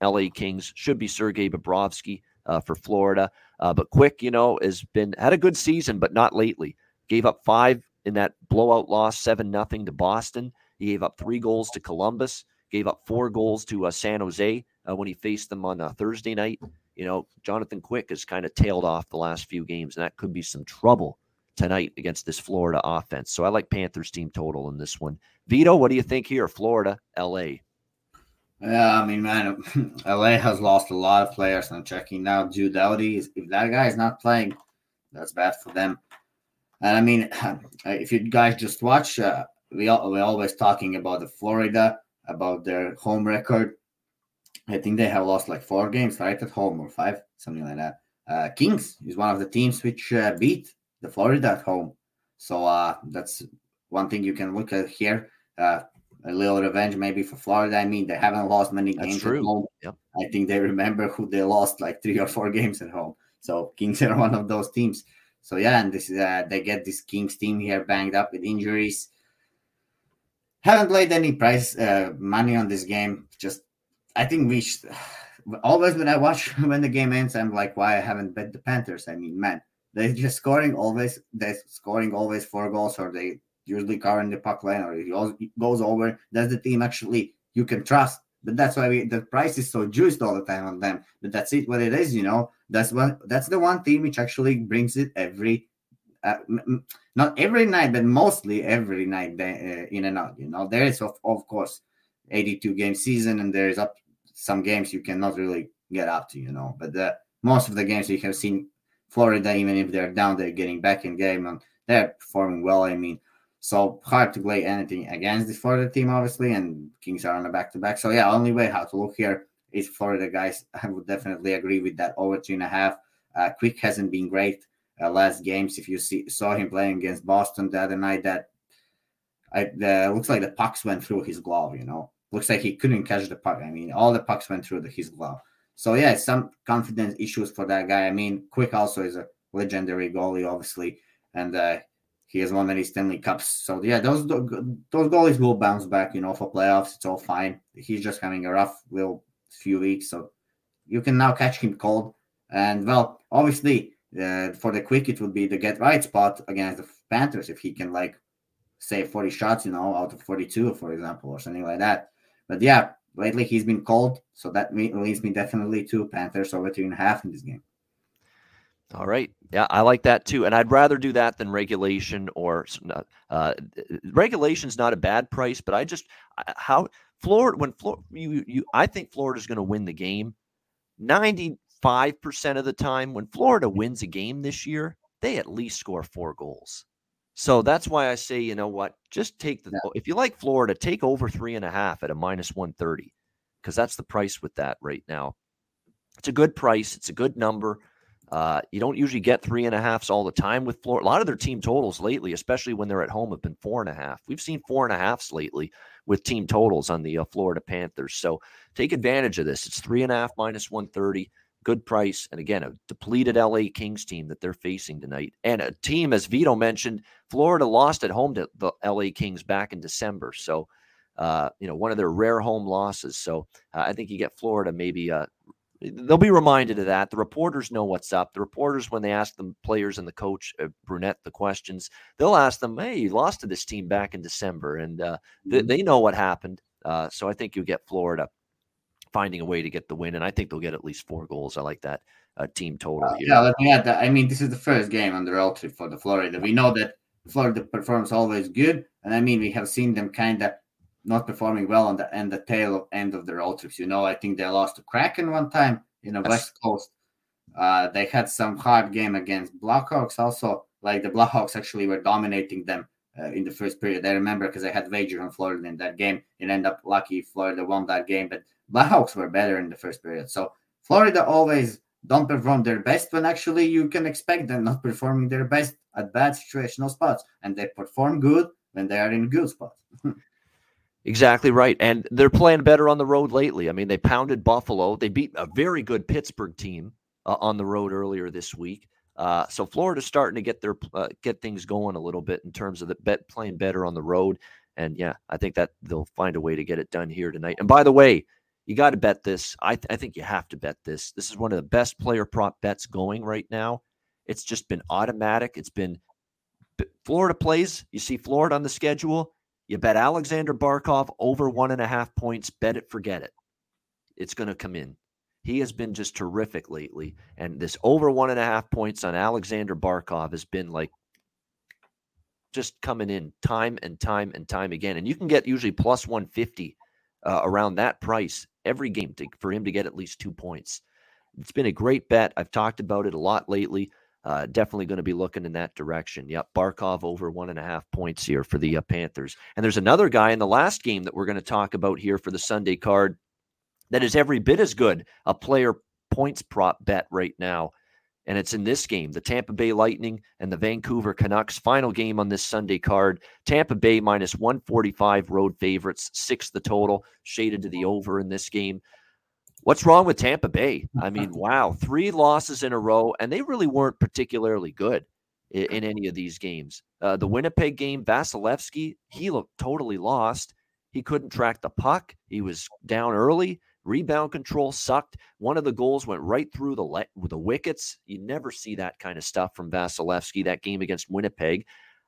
LA Kings. Should be Sergei Bobrovsky uh, for Florida. Uh, but Quick, you know, has been had a good season, but not lately. Gave up five in that blowout loss, seven nothing to Boston. He gave up three goals to Columbus. Gave up four goals to uh, San Jose uh, when he faced them on uh, Thursday night. You know, Jonathan Quick has kind of tailed off the last few games, and that could be some trouble tonight against this Florida offense. So I like Panthers team total in this one. Vito, what do you think here? Florida, LA. Yeah, I mean, man, LA has lost a lot of players. I'm checking now. Drew Doughty, if that guy is not playing, that's bad for them. And I mean, if you guys just watch, uh, we all, we're always talking about the Florida, about their home record. I think they have lost like four games, right, at home or five, something like that. Uh, Kings is one of the teams which uh, beat the Florida at home. So uh, that's one thing you can look at here. A little revenge maybe for Florida. I mean, they haven't lost many That's games true. at home. Yep. I think they remember who they lost like three or four games at home. So Kings are one of those teams. So yeah, and this is uh, they get this Kings team here banged up with injuries. Haven't played any price uh, money on this game. Just I think we should, always when I watch when the game ends, I'm like, why I haven't bet the Panthers? I mean, man, they're just scoring always. They're scoring always four goals, or they usually covering the puck line or he goes over. That's the team actually you can trust. But that's why we, the price is so juiced all the time on them. But that's it, what it is, you know. That's what that's the one team which actually brings it every, uh, m- not every night, but mostly every night uh, in and out. You know, there is of of course, 82 game season, and there is up some games you cannot really get up to, you know. But the, most of the games you have seen Florida, even if they're down, they're getting back in game and they're performing well. I mean, so hard to play anything against this Florida team, obviously, and Kings are on a back to back. So yeah, only way how to look here is Florida guys. I would definitely agree with that over two and a half. Uh, Quick hasn't been great uh, last games. If you see saw him playing against Boston the other night, that I, uh, looks like the pucks went through his glove. You know, looks like he couldn't catch the puck. I mean, all the pucks went through the, his glove. So yeah, some confidence issues for that guy. I mean, Quick also is a legendary goalie, obviously, and uh, he has won many Stanley Cups. So yeah, those those goalies will bounce back. You know, for playoffs, it's all fine. He's just having a rough little few weeks, so you can now catch him cold. And well, obviously, uh, for the quick, it would be the get right spot against the Panthers if he can like say 40 shots, you know, out of 42, for example, or something like that. But yeah, lately he's been cold, so that leads me definitely to Panthers over two and a half in this game. All right. Yeah, I like that too. And I'd rather do that than regulation or uh, regulation's not a bad price, but I just how Florida when Florida you you I think Florida's going to win the game 95% of the time when Florida wins a game this year, they at least score 4 goals. So that's why I say, you know what, just take the yeah. if you like Florida, take over three and a half at a minus 130 because that's the price with that right now. It's a good price. It's a good number. Uh, you don't usually get three and a halfs all the time with Florida. A lot of their team totals lately, especially when they're at home, have been four and a half. We've seen four and a halfs lately with team totals on the uh, Florida Panthers. So take advantage of this. It's three and a half minus 130. Good price. And again, a depleted LA Kings team that they're facing tonight. And a team, as Vito mentioned, Florida lost at home to the LA Kings back in December. So, uh, you know, one of their rare home losses. So uh, I think you get Florida maybe uh, they'll be reminded of that. The reporters know what's up. The reporters, when they ask the players and the coach uh, Brunette the questions, they'll ask them, "Hey, you lost to this team back in December," and uh, they, mm-hmm. they, know what happened. Uh, so I think you get Florida finding a way to get the win, and I think they'll get at least four goals. I like that uh, team total. Uh, yeah, let me add that. I mean, this is the first game on the road trip for the Florida. We know that Florida performs always good, and I mean, we have seen them kind of not performing well on the end the tail end of the road trips. You know, I think they lost to Kraken one time in the West Coast. Uh, they had some hard game against Blackhawks. Also, like the Blackhawks actually were dominating them uh, in the first period. I remember because I had wager on Florida in that game. It ended up lucky Florida won that game, but Blackhawks were better in the first period. So Florida always don't perform their best when actually you can expect them not performing their best at bad situational spots, and they perform good when they are in good spots. Exactly right. And they're playing better on the road lately. I mean, they pounded Buffalo. They beat a very good Pittsburgh team uh, on the road earlier this week. Uh, so Florida's starting to get their uh, get things going a little bit in terms of the bet playing better on the road. And yeah, I think that they'll find a way to get it done here tonight. And by the way, you got to bet this. I, th- I think you have to bet this. This is one of the best player prop bets going right now. It's just been automatic. It's been Florida plays. You see Florida on the schedule you bet Alexander Barkov over one and a half points. Bet it, forget it. It's going to come in. He has been just terrific lately. And this over one and a half points on Alexander Barkov has been like just coming in time and time and time again. And you can get usually plus 150 uh, around that price every game to, for him to get at least two points. It's been a great bet. I've talked about it a lot lately uh, definitely going to be looking in that direction. Yep, Barkov over one and a half points here for the uh, Panthers. And there's another guy in the last game that we're going to talk about here for the Sunday card that is every bit as good a player points prop bet right now. And it's in this game, the Tampa Bay Lightning and the Vancouver Canucks. Final game on this Sunday card. Tampa Bay minus 145 road favorites, six the total, shaded to the over in this game. What's wrong with Tampa Bay? I mean, wow, three losses in a row, and they really weren't particularly good in, in any of these games. Uh, the Winnipeg game, Vasilevskiy, he looked totally lost. He couldn't track the puck. He was down early. Rebound control sucked. One of the goals went right through the le- the wickets. You never see that kind of stuff from Vasilevskiy. That game against Winnipeg.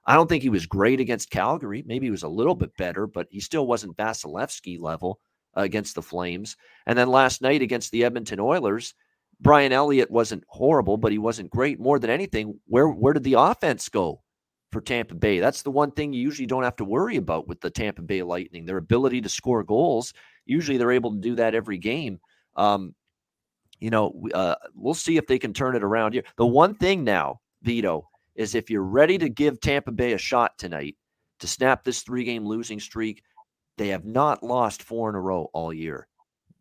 I don't think he was great against Calgary. Maybe he was a little bit better, but he still wasn't Vasilevskiy level against the Flames. And then last night against the Edmonton Oilers, Brian Elliott wasn't horrible, but he wasn't great. More than anything, where where did the offense go for Tampa Bay? That's the one thing you usually don't have to worry about with the Tampa Bay Lightning. Their ability to score goals. Usually they're able to do that every game. Um, you know, uh, we'll see if they can turn it around here. The one thing now, Vito, is if you're ready to give Tampa Bay a shot tonight to snap this three game losing streak, they have not lost four in a row all year.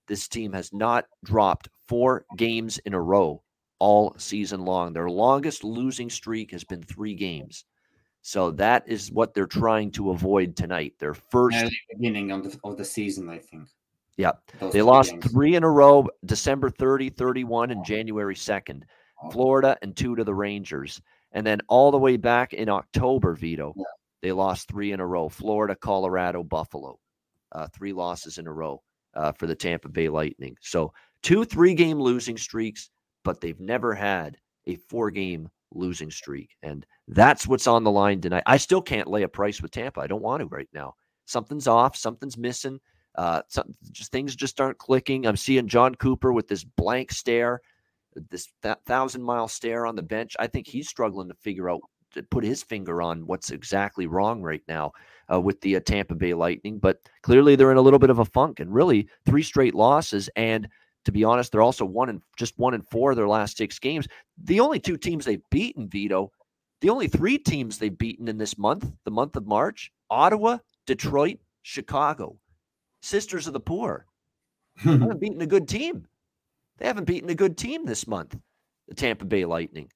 This team has not dropped four games in a row all season long. Their longest losing streak has been three games. So that is what they're trying to avoid tonight. Their first beginning of the, of the season, I think. Yeah. Those they lost games. three in a row December 30, 31, and January 2nd. Florida and two to the Rangers. And then all the way back in October, Vito, yeah. they lost three in a row Florida, Colorado, Buffalo uh, three losses in a row uh, for the Tampa Bay Lightning. So two three game losing streaks, but they've never had a four game losing streak. And that's what's on the line tonight. I still can't lay a price with Tampa. I don't want to right now. Something's off, something's missing. Uh, some, just things just aren't clicking. I'm seeing Jon Cooper with this blank stare, this that thousand mile stare on the bench. I think he's struggling to figure out put his finger on what's exactly wrong right now uh, with the uh, Tampa Bay Lightning. But clearly, they're in a little bit of a funk, and really three straight losses. And to be honest, they're also one and just one and four of their last six games. The only two teams they've beaten, Vito, the only three teams they've beaten in this month, the month of March, Ottawa, Detroit, Chicago. Sisters of the poor. they haven't beaten a good team. They haven't beaten a good team this month, the Tampa Bay Lightning.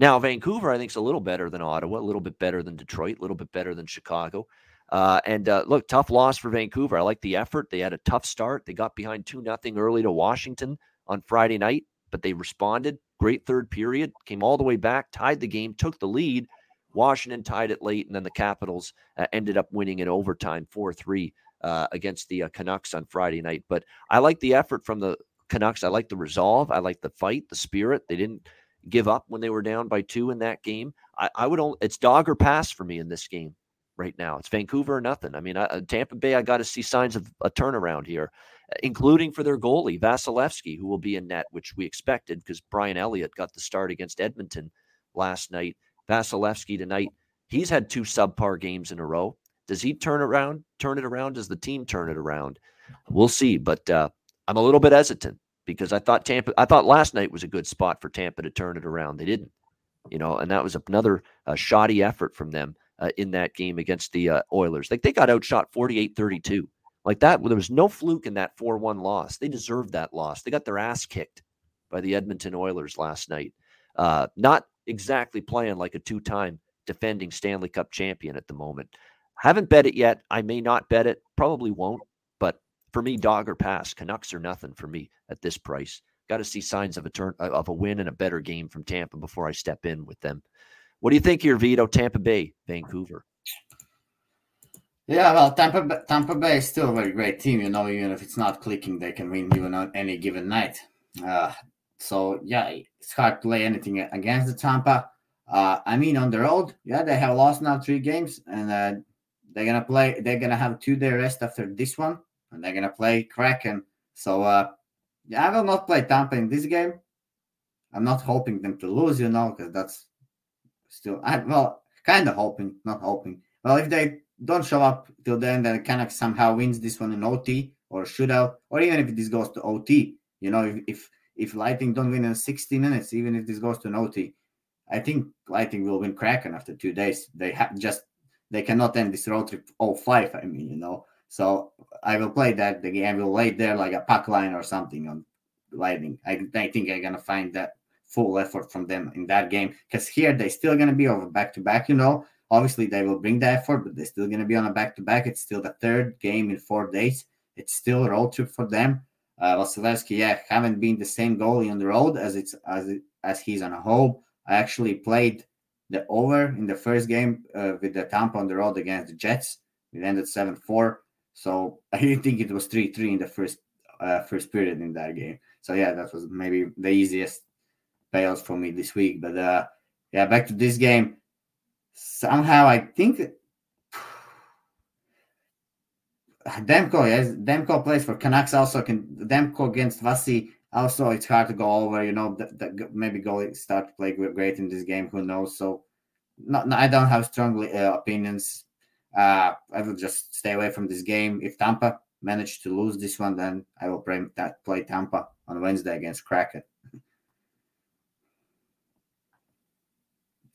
Now, Vancouver, I think, is a little better than Ottawa, a little bit better than Detroit, a little bit better than Chicago. Uh, and uh, look, tough loss for Vancouver. I like the effort. They had a tough start. They got behind 2 nothing early to Washington on Friday night, but they responded. Great third period, came all the way back, tied the game, took the lead. Washington tied it late, and then the Capitals uh, ended up winning in overtime 4 3 uh, against the uh, Canucks on Friday night. But I like the effort from the Canucks. I like the resolve. I like the fight, the spirit. They didn't give up when they were down by two in that game. I, I would only, it's dog or pass for me in this game right now. It's Vancouver or nothing. I mean, I, uh, Tampa Bay, I got to see signs of a turnaround here, including for their goalie, Vasilevskiy, who will be in net, which we expected because Brian Elliott got the start against Edmonton last night. Vasilevskiy tonight, he's had two subpar games in a row. Does he turn around, turn it around? Does the team turn it around? We'll see. But uh, I'm a little bit hesitant because I thought Tampa, I thought last night was a good spot for Tampa to turn it around. They didn't, you know, and that was another uh, shoddy effort from them uh, in that game against the uh, Oilers. Like they got outshot 48 32. Like that, there was no fluke in that 4 1 loss. They deserved that loss. They got their ass kicked by the Edmonton Oilers last night. Uh, not exactly playing like a two time defending Stanley Cup champion at the moment. Haven't bet it yet. I may not bet it. Probably won't. For me, dog or pass. Canucks are nothing for me at this price. Got to see signs of a turn of a win and a better game from Tampa before I step in with them. What do you think here, Vito? Tampa Bay, Vancouver. Yeah, well, Tampa Tampa Bay is still a very great team. You know, even if it's not clicking, they can win even on any given night. Uh, so yeah, it's hard to play anything against the Tampa. Uh, I mean, on the road, yeah, they have lost now three games, and uh, they're gonna play. They're gonna have two day rest after this one, and they're gonna play Kraken. So uh, yeah, I will not play Tampa in this game. I'm not hoping them to lose, you know, because that's still I well kind of hoping, not hoping. Well, if they don't show up till then, then Canucks somehow wins this one in OT or shootout, or even if this goes to OT. You know, if if, if don't win in 60 minutes, even if this goes to an OT, I think Lightning will win Kraken after two days. They have just they cannot end this road trip 05, I mean, you know. So I will play that the game. will lay there like a puck line or something on Lightning. I, I think I'm gonna find that full effort from them in that game because here they're still gonna be over back to back, you know. Obviously they will bring the effort, but they're still gonna be on a back to back. It's still the third game in four days. It's still a road trip for them. Uh, Vasilevskiy, yeah, haven't been the same goalie on the road as it's as it, as he's on a home. I actually played the over in the first game uh, with the Tampa on the road against the Jets. It ended 7 4. So I didn't think it was 3 3 in the first uh, first period in that game. So yeah, that was maybe the easiest payouts for me this week. But uh, yeah, back to this game. Somehow I think Demko, yes, Demko plays for Canucks also. Can Demko against Vasi also, it's hard to go over. You know, that, that maybe goalie start to play great in this game. Who knows? So, not, I don't have strong uh, opinions. Uh, I will just stay away from this game. If Tampa manage to lose this one, then I will play, play Tampa on Wednesday against Kraken.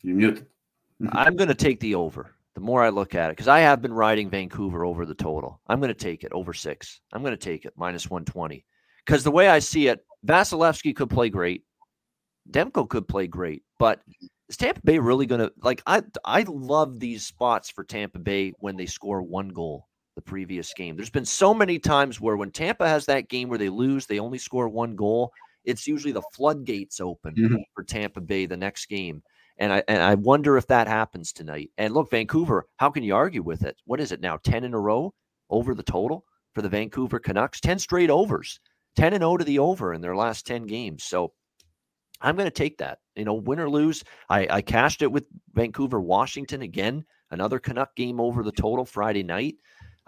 You're muted. I'm going to take the over. The more I look at it, because I have been riding Vancouver over the total. I'm going to take it over six. I'm going to take it minus 120. Because the way I see it, Vasilevskiy could play great. Demko could play great, but is Tampa Bay really going to like? I I love these spots for Tampa Bay when they score one goal the previous game. There's been so many times where when Tampa has that game where they lose, they only score one goal. It's usually the floodgates open mm-hmm. for Tampa Bay the next game. And I and I wonder if that happens tonight. And look, Vancouver, how can you argue with it? What is it now? 10 in a row over the total for the Vancouver Canucks? 10 straight overs. 10 and 0 to the over in their last 10 games. So I'm going to take that. You know, win or lose. I, I cashed it with Vancouver, Washington again, another Canuck game over the total Friday night.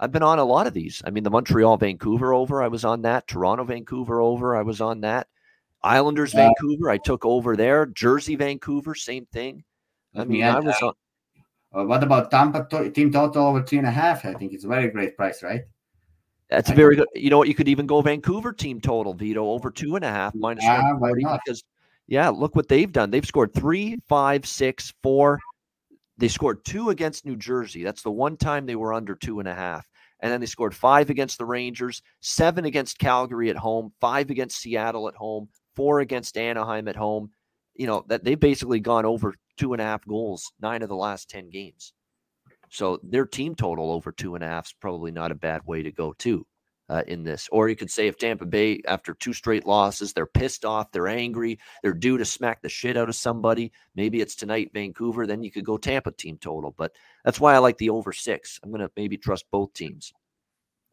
I've been on a lot of these. I mean, the Montreal Vancouver over, I was on that. Toronto Vancouver over, I was on that. Islanders yeah. Vancouver, I took over there. Jersey Vancouver, same thing. I mean, I was on. Uh, what about Tampa to- team total over three and a half? I think it's a very great price, right? That's a very good. You know what? You could even go Vancouver team total, Vito, over two and a half minus yeah, 140 because, yeah, look what they've done. They've scored three, five, six, four. They scored two against New Jersey. That's the one time they were under two and a half. And then they scored five against the Rangers, seven against Calgary at home, five against Seattle at home, four against Anaheim at home. You know, that they've basically gone over two and a half goals nine of the last 10 games. So their team total over two and a half is probably not a bad way to go, too, uh, in this. Or you could say if Tampa Bay, after two straight losses, they're pissed off, they're angry, they're due to smack the shit out of somebody. Maybe it's tonight, Vancouver. Then you could go Tampa team total. But that's why I like the over six. I'm going to maybe trust both teams,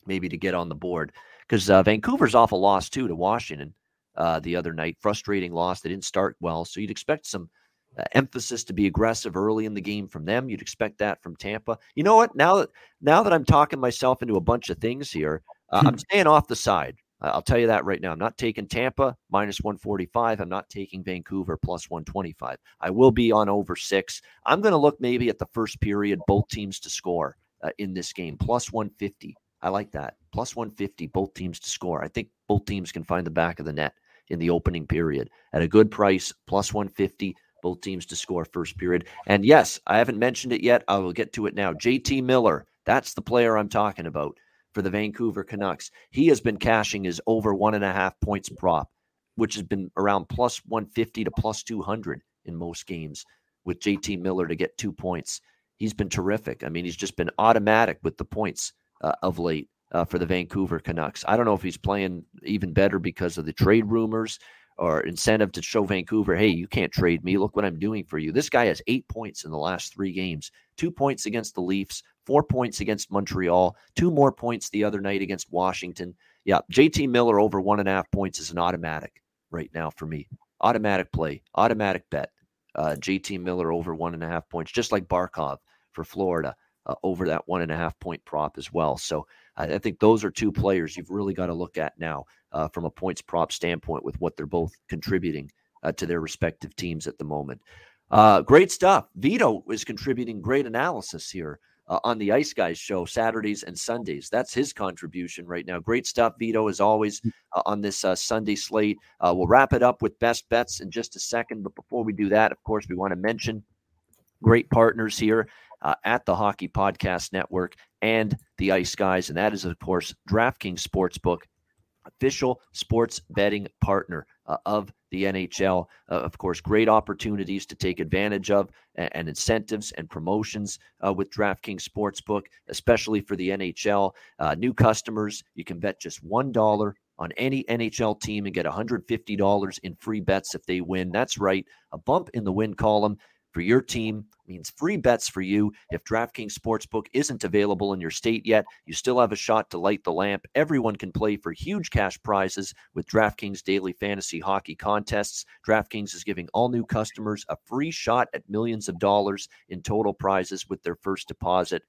maybe to get on the board because uh, Vancouver's off a loss, too, to Washington uh, the other night. Frustrating loss. They didn't start well. So you'd expect some uh, emphasis to be aggressive early in the game from them. You'd expect that from Tampa. You know what? Now that now that I'm talking myself into a bunch of things here, uh, I'm staying off the side. I'll tell you that right now. I'm not taking Tampa minus 145. I'm not taking Vancouver plus 125. I will be on over six. I'm going to look maybe at the first period, both teams to score uh, in this game, plus 150. I like that. Plus 150, both teams to score. I think both teams can find the back of the net in the opening period at a good price, plus 150 both teams to score first period. And yes, I haven't mentioned it yet. I will get to it now. JT Miller, that's the player I'm talking about for the Vancouver Canucks. He has been cashing his over one and a half points prop, which has been around plus 150 to plus 200 in most games with JT Miller to get two points. He's been terrific. I mean, he's just been automatic with the points uh, of late. Uh, for the Vancouver Canucks. I don't know if he's playing even better because of the trade rumors or incentive to show Vancouver, hey, you can't trade me. Look what I'm doing for you. This guy has eight points in the last three games two points against the Leafs, four points against Montreal, two more points the other night against Washington. Yeah, JT Miller over one and a half points is an automatic right now for me. Automatic play, automatic bet. Uh, JT Miller over one and a half points, just like Barkov for Florida uh, over that one and a half point prop as well. So I think those are two players you've really got to look at now uh, from a points prop standpoint with what they're both contributing uh, to their respective teams at the moment. Uh, great stuff. Vito is contributing great analysis here uh, on the Ice Guys show Saturdays and Sundays. That's his contribution right now. Great stuff, Vito, as always, mm. uh, on this uh, Sunday slate. we'll wrap it up with best bets in just a second. But before we do that, of course, we want to mention great partners here uh, at the Hockey Podcast Network and the Ice Guys. And that is, of course, DraftKings Sportsbook, official sports betting partner uh, of the NHL. Uh, of course, great opportunities to take advantage of and, and incentives and promotions uh, with DraftKings Sportsbook, especially for the NHL. Uh, new customers, you can bet just $1 on any NHL team and get $150 in free bets if they win. That's right, a bump in the win column for your team means free bets for you. If DraftKings Sportsbook isn't available in your state yet, you still have a shot to light the lamp. Everyone can play for huge cash prizes with DraftKings daily fantasy hockey contests. DraftKings is giving all new customers a free shot at millions of dollars in total prizes with their first deposit.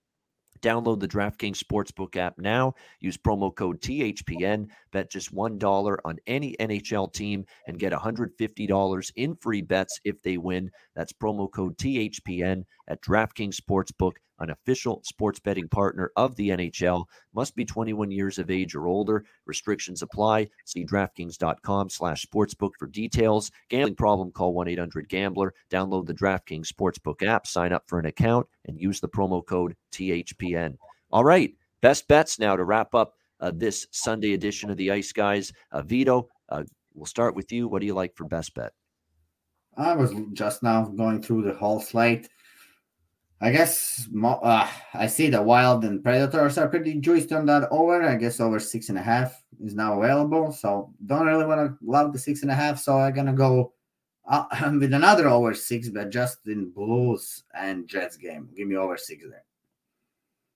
Download the DraftKings Sportsbook app now. Use promo code THPN. Bet just $1 on any NHL team and get $150 in free bets if they win. That's promo code THPN at DraftKings Sportsbook, an official sports betting partner of the NHL. Must be 21 years of age or older. Restrictions apply. See DraftKings.com slash sportsbook for details. Gambling problem, call 1-800-GAMBLER. Download the DraftKings Sportsbook app, sign up for an account, and use the promo code THPN. All right, best bets now to wrap up uh, this Sunday edition of the Ice Guys. Uh, Vito, uh, we'll start with you. What do you like for best bet? I was just now going through the whole slate. I guess uh, I see the Wild and Predators are pretty juiced on that over. I guess over six and a half is now available. So don't really want to love the six and a half. So I'm gonna go uh, with another over six, but just in Blues and Jets game. Give me over six there.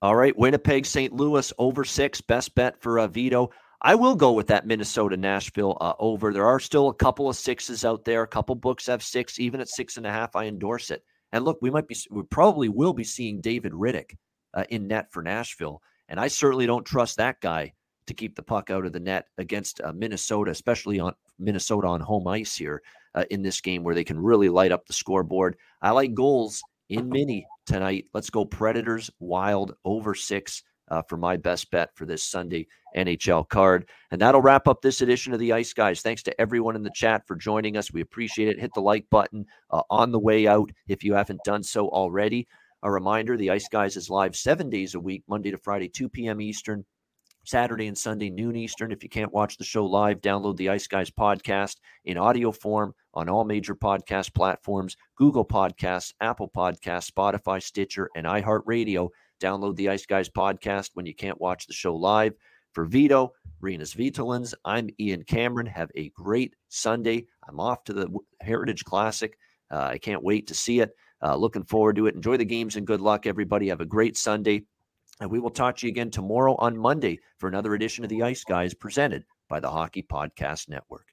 All right, Winnipeg, St. Louis over six. Best bet for uh, Vito. I will go with that Minnesota Nashville uh, over. There are still a couple of sixes out there. A couple books have six, even at six and a half. I endorse it. And look, we might be, we probably will be seeing David Rittich uh, in net for Nashville. And I certainly don't trust that guy to keep the puck out of the net against uh, Minnesota, especially on Minnesota on home ice here uh, in this game where they can really light up the scoreboard. I like goals in mini tonight. Let's go Predators Wild over six uh, for my best bet for this Sunday NHL card. And that'll wrap up this edition of the Ice Guys. Thanks to everyone in the chat for joining us. We appreciate it. Hit the like button uh, on the way out if you haven't done so already. A reminder the Ice Guys is live seven days a week, Monday to Friday, 2 p.m. Eastern, Saturday and Sunday, noon Eastern. If you can't watch the show live, download the Ice Guys podcast in audio form on all major podcast platforms Google Podcasts, Apple Podcasts, Spotify, Stitcher, and iHeartRadio. Download the Ice Guys podcast when you can't watch the show live. For Vito, Rinus Vitolins, I'm Ian Cameron. Have a great Sunday. I'm off to the Heritage Classic. Uh, I can't wait to see it. Uh, looking forward to it. Enjoy the games and good luck, everybody. Have a great Sunday. And we will talk to you again tomorrow on Monday for another edition of the Ice Guys presented by the Hockey Podcast Network.